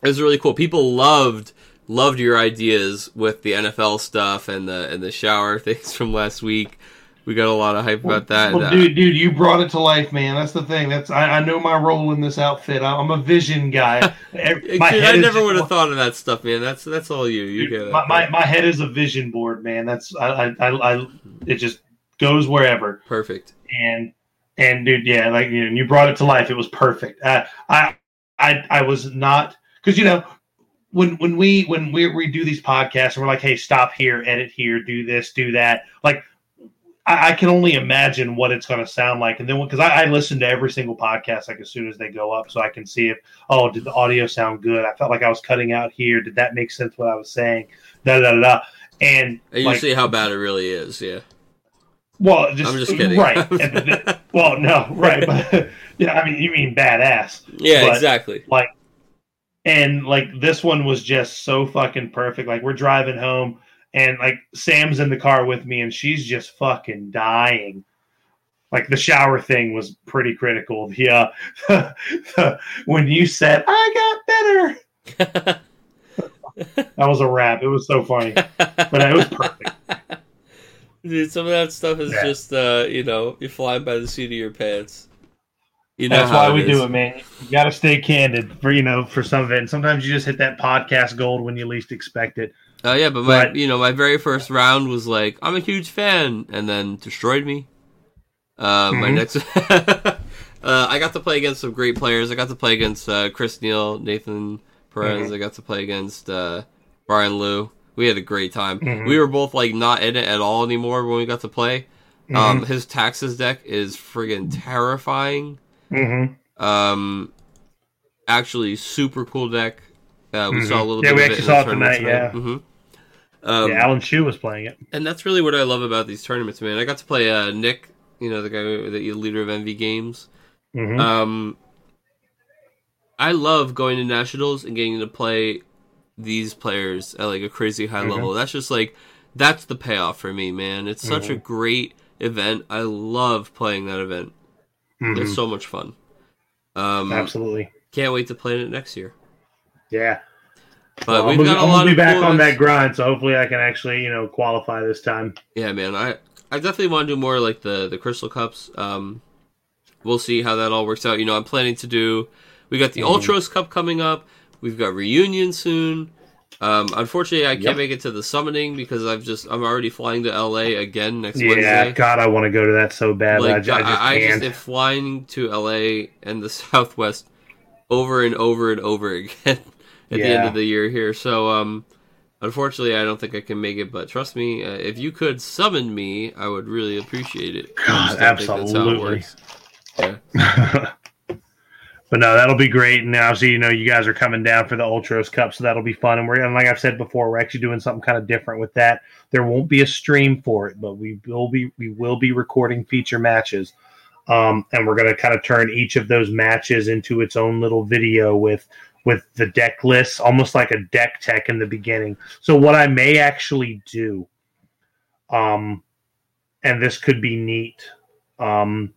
it was really cool. People loved loved your ideas with the NFL stuff and the and the shower things from last week. We got a lot of hype about that. Well, Uh, dude, dude, you brought it to life, man. That's the thing. That's I, I know my role in this outfit. I- I'm a vision guy. Dude, I never would have thought of that stuff, man. That's that's all you. You get Dude, it. my, my my head is a vision board, man. That's I I, I, I it just goes wherever. Perfect. And and dude, yeah, like you, know, you brought it to life. It was perfect. Uh, I I I was not because you know when when we when we we do these podcasts and we're like, hey, stop here, edit here, do this, do that. Like I, I can only imagine what it's going to sound like. And then because I, I listen to every single podcast like as soon as they go up, so I can see if oh, did the audio sound good? I felt like I was cutting out here. Did that make sense? What I was saying? Da da da. da. And And you like, see how bad it really is. Yeah. well, just, I'm just kidding. right? The- well, no, right, but yeah, I mean, you mean badass. Yeah, But- exactly. Like, and like this one was just so fucking perfect. Like we're driving home, and like Sam's in the car with me, and she's just fucking dying. Like the shower thing was pretty critical. Yeah, when you said I got better, that was a wrap. It was so funny, but it was perfect. Dude, some of that stuff is Yeah. just uh, you know, you're flying by the seat of your pants. You know That's why we is. do it, man. You got to stay candid for you know for some of it. And sometimes you just hit that podcast gold when you least expect it. Oh yeah, but my But- you know my very first round was like I'm a huge fan, and then destroyed me. Uh, My Mhm. next, uh, I got to play against some great players. I got to play against uh, Chris Neal, Nathan Perez. Mhm. I got to play against uh, Brian Liu. We had a great time. Mhm. We were both like not in it at all anymore when we got to play. Mm-hmm. Um, his taxes deck is friggin' terrifying. Mm-hmm. Um, actually, super cool deck. Uh, we saw a little Yeah, bit we of actually saw it tonight, tonight. Um, yeah, Alan Chu was playing it. and that's really what I love about these tournaments, man. I got to play uh, Nick, you know, the guy, the leader of Envy Games. Mhm. Um, I love going to nationals and getting to play these players at like a crazy high Mhm. level. That's just like that's the payoff for me, man. It's such a great event. I love playing that event. Mhm. It's so much fun. Um, Absolutely. can't wait to play it next year. Yeah. But Well, we've got a lot gonna be of back on that grind, so hopefully I can actually, you know, qualify this time. Yeah, man. I I definitely want to do more like the the Crystal Cups. Um, we'll see how that all works out. You know, I'm planning to do. We got the Mm-hmm. Ultros Cup coming up. We've got reunion soon. Um, unfortunately, I can't Yep. make it to the summoning because I've just I'm already flying to LA again next Yeah, Wednesday. God, I want to go to that so bad, I, Like I just I, I can't. just am flying to LA and the Southwest over and over and over again at the end of the year here. So um, unfortunately, I don't think I can make it. But trust me, uh, if you could summon me, I would really appreciate it. God, just don't think that's how it absolutely. Yeah. but no, that'll be great. And now, so you know, you guys are coming down for the Ultros Cup, so that'll be fun. And we're and like I've said before, we're actually doing something kind of different with that. There won't be a stream for it, but we will be we will be recording feature matches. Um, and we're going to kind of turn each of those matches into its own little video with with the deck lists, almost like a deck tech in the beginning. So what I may actually do, um, and this could be neat, um,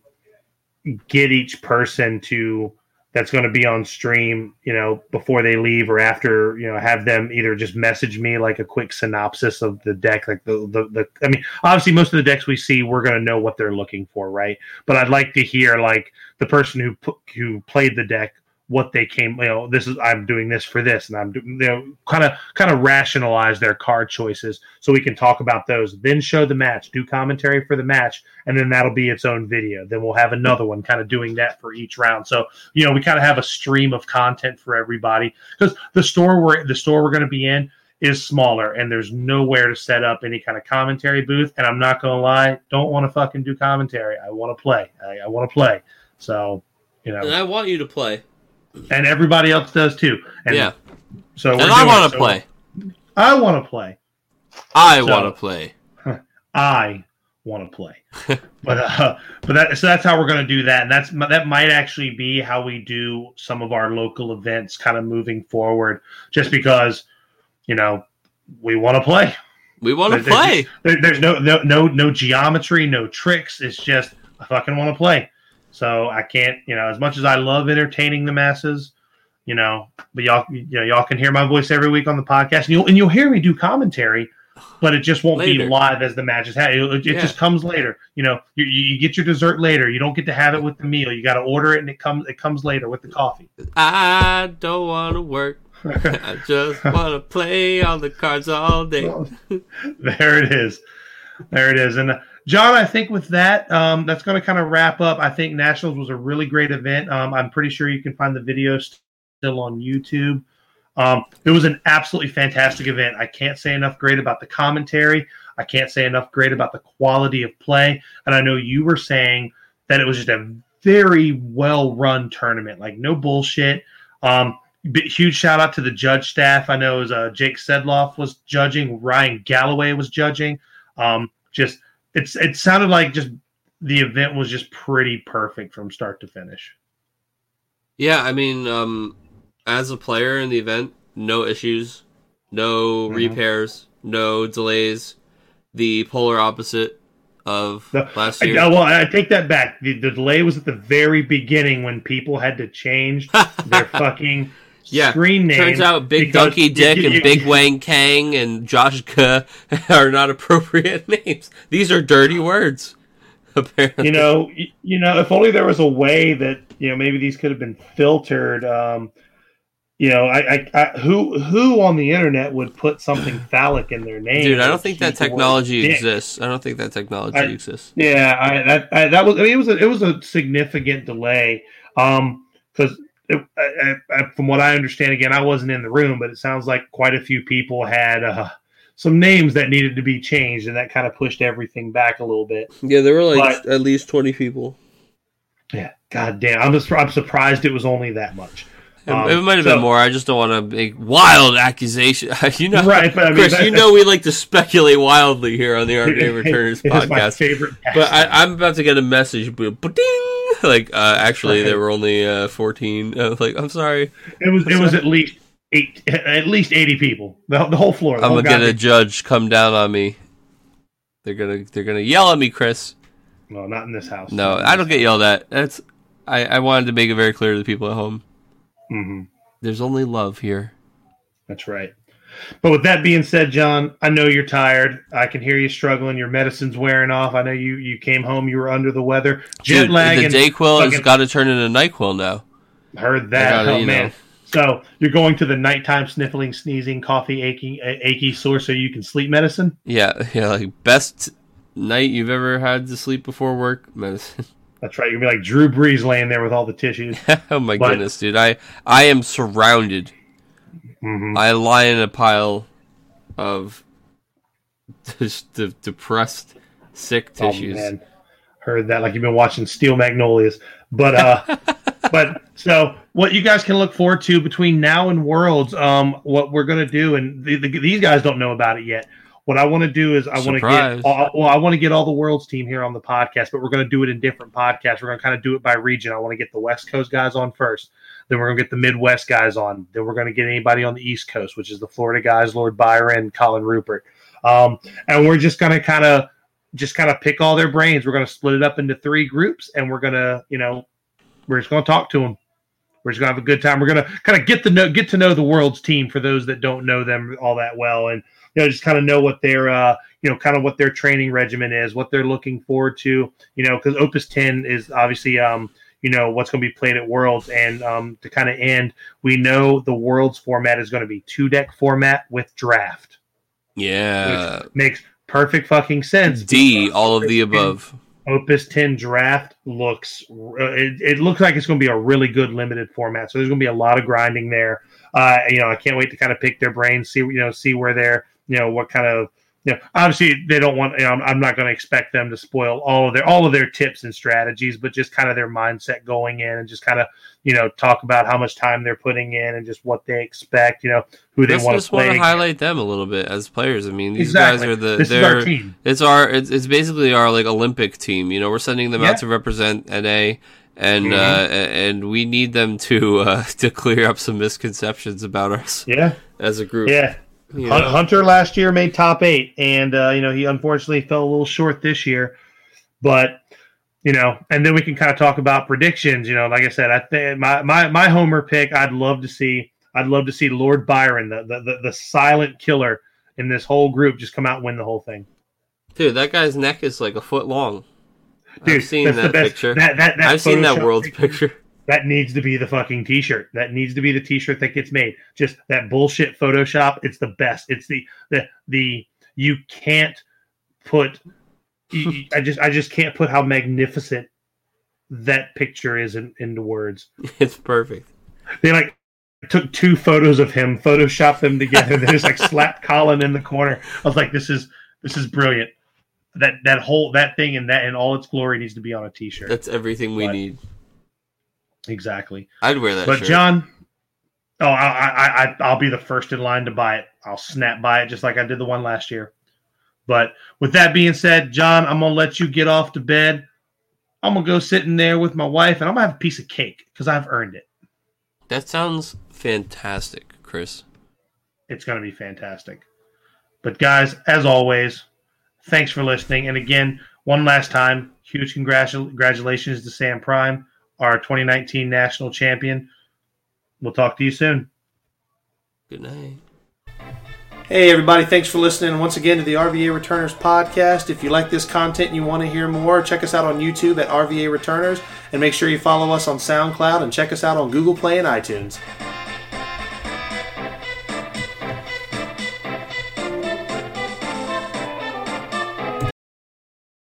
get each person to that's going to be on stream, you know, before they leave or after, you know, have them either just message me like a quick synopsis of the deck, like the the, the I mean, obviously most of the decks we see, we're going to know what they're looking for, right? But I'd like to hear like the person who who played the deck what they came you know this is i'm doing this for this and i'm doing you know kind of kind of rationalize their card choices so we can talk about those then show the match do commentary for the match and then that'll be its own video. Then we'll have another one kind of doing that for each round. So you know we kind of have a stream of content for everybody because the store we're the store we're going to be in is smaller and there's nowhere to set up any kind of commentary booth and i'm not going to lie don't want to fucking do commentary. I want to play. I, I want to play. So you know. And I want you to play. And everybody else does too. And yeah. So And I want to So play. I want to play. I So- want to play. I want to play. but uh, but that so that's how we're going to do that, and that's that might actually be how we do some of our local events, kind of moving forward. Just because, you know, we want to play. We want to There- there's play. There, there's no no no no geometry, no tricks. It's just I fucking want to play. So I can't, you know, as much as I love entertaining the masses, you know, but y'all, you know, y'all can hear my voice every week on the podcast, and you'll and you'll hear me do commentary, but it just won't Later. be live as the matches have. It, it Yeah. just comes later. You know, you, you get your dessert later. You don't get to have it with the meal. You got to order it, and it comes it comes later with the coffee. I don't want to work. I just want to play on the cards all day. there it is. There it is. And uh, John, I think with that, um, that's going to kind of wrap up. I think Nationals was a really great event. Um, I'm pretty sure you can find the video still on YouTube. Um, it was an absolutely fantastic event. I can't say enough great about the commentary. I can't say enough great about the quality of play. And I know you were saying that it was just a very well run tournament, like no bullshit. Um, huge shout out to the judge staff. I know was, uh, Jake Sedloff was judging, Ryan Galloway was judging. Um, just it's it sounded like just the event was just pretty perfect from start to finish. Yeah, I mean, um, as a player in the event, no issues, no Mhm. repairs, no delays. The polar opposite of The- last I, year. well, I take that back. The, the delay was at the very beginning when people had to change their fucking Yeah, screen name. Turns out Big Donkey Dick you- and you- Big Wang Kang and Josh K are not appropriate names. These are dirty words. Apparently, you know, you know, if only there was a way that you know maybe these could have been filtered. Um, you know, I, I, I who who on the internet would put something phallic in their name? dude, I don't think that technology exists. I don't think that technology I- exists. Yeah, I, that I, that was. I mean, it was a, it was a significant delay. Um, because from what I understand, again, I wasn't in the room, but it sounds like quite a few people had uh, some names that needed to be changed, and that kind of pushed everything back a little bit. Yeah, there were like at least twenty people. Yeah, god damn, I'm just, I'm surprised it was only that much. It, Um, it might have so- been more. I just don't want to make wild accusation. you know, Right, but I mean, Chris, that- you know we like to speculate wildly here on the Art Game It Returners is my podcast. favorite. But I, I'm about to get a message. but- but ding! Like, uh, actually, there were only uh, 14. I was like, I'm sorry. it was it was at least eight, at least eighty people. The, the whole floor. The I'm whole gonna get a judge come down on me. They're gonna they're gonna yell at me, Chris. No, not in this house. No, I don't get yelled at. That's I, I wanted to make it very clear to the people at home. hmm There's only love here. That's right. But with that being said, John, I know you're tired. I can hear you struggling. Your medicine's wearing off. I know you you came home. You were under the weather. Jet Dude, lag. the and Dayquil has got to turn into Nyquil now. heard that. Gotta, oh man. know. So you're going to the nighttime sniffling, sneezing, coffee, aching, achy sore, so you can sleep medicine. Yeah, yeah, like best night you've ever had to sleep before work medicine. That's right. You're gonna be like Drew Brees laying there with all the tissues. oh my But- goodness, dude! I I am surrounded. Hmm I lie in a pile of just de- depressed, sick Oh tissues. man, heard that. Like you've been watching Steel Magnolias, but uh, but so what you guys can look forward to between now and Worlds, um, what we're gonna do, and the, the, these guys don't know about it yet. What I want to do is I want to get all, well, I want to get all the Worlds team here on the podcast, but we're going to do it in different podcasts. We're going to kind of do it by region. I want to get the West Coast guys on first, then we're going to get the Midwest guys on, then we're going to get anybody on the East Coast, which is the Florida guys, Lord Byron, Colin Rupert, um, and we're just going to kind of just kind of pick all their brains. We're going to split it up into three groups, and we're going to, you know, we're just going to talk to them. We're just going to have a good time. We're going to kind of get the know, get to know the world's team for those that don't know them all that well, and you know, just kind of know what their, uh, you know, kind of what their training regimen is, what they're looking forward to. You know, because Opus Ten is obviously, um, you know what's going to be played at Worlds. And um, to kind of end, we know the Worlds format is going to be two deck format with draft. Yeah, makes perfect fucking sense. D, all of the above. Opus 10 draft looks it, it looks like it's going to be a really good limited format. So there's going to be a lot of grinding there. Uh, you know, I can't wait to kind of pick their brains, see you know, see where they're you know what kind of you know, obviously they don't want. You know, I'm, I'm not going to expect them to spoil all of their all of their tips and strategies, but just kind of their mindset going in and just kind of you know talk about how much time they're putting in and just what they expect. You know, who they want to play. want to highlight them a little bit as players. I mean, these exactly. guys are the this they're, our team. It's our it's, it's basically our like Olympic team. You know, we're sending them yeah. out to represent NA and mm-hmm. uh, and we need them to uh, to clear up some misconceptions about us. Yeah, as a group. Yeah, yeah. Hunter last year made top eight, and uh, you know he unfortunately fell a little short this year. But you know, and then we can kind of talk about predictions. You know, like I said, I think my my my homer pick. I'd love to see. I'd love to see Lord Byron, the the, the, the silent killer in this whole group, just come out and win the whole thing. Dude, that guy's neck is like a foot long. Dude, I've seen that picture. That, that, that I've seen that world's picture. That needs to be the fucking t-shirt. That needs to be the t-shirt that gets made. Just that bullshit Photoshop. It's the best. It's the the the you can't put. I just I just can't put how magnificent that picture is in, into words. It's perfect. They like took two photos of him, photoshopped them together, then just like slapped Colin in the corner. I was like, this is this is brilliant. That that whole that thing and that in all its glory needs to be on a t-shirt. That's everything we but, need. Exactly. I'd wear that. But shirt. John, oh, I, I, I, I'll be the first in line to buy it. I'll snap buy it just like I did the one last year. But with that being said, John, I'm gonna let you get off to bed. I'm gonna go sit in there with my wife, and I'm gonna have a piece of cake because I've earned it. That sounds fantastic, Chris. It's gonna be fantastic. But guys, as always, thanks for listening. And again, one last time, huge congratulations to Sam Prime our 2019 national champion. We'll talk to you soon. Good night. Hey, everybody, thanks for listening once again to the RVA Returners podcast. If you like this content and you want to hear more, check us out on YouTube at RVA Returners and make sure you follow us on SoundCloud and check us out on Google Play and iTunes.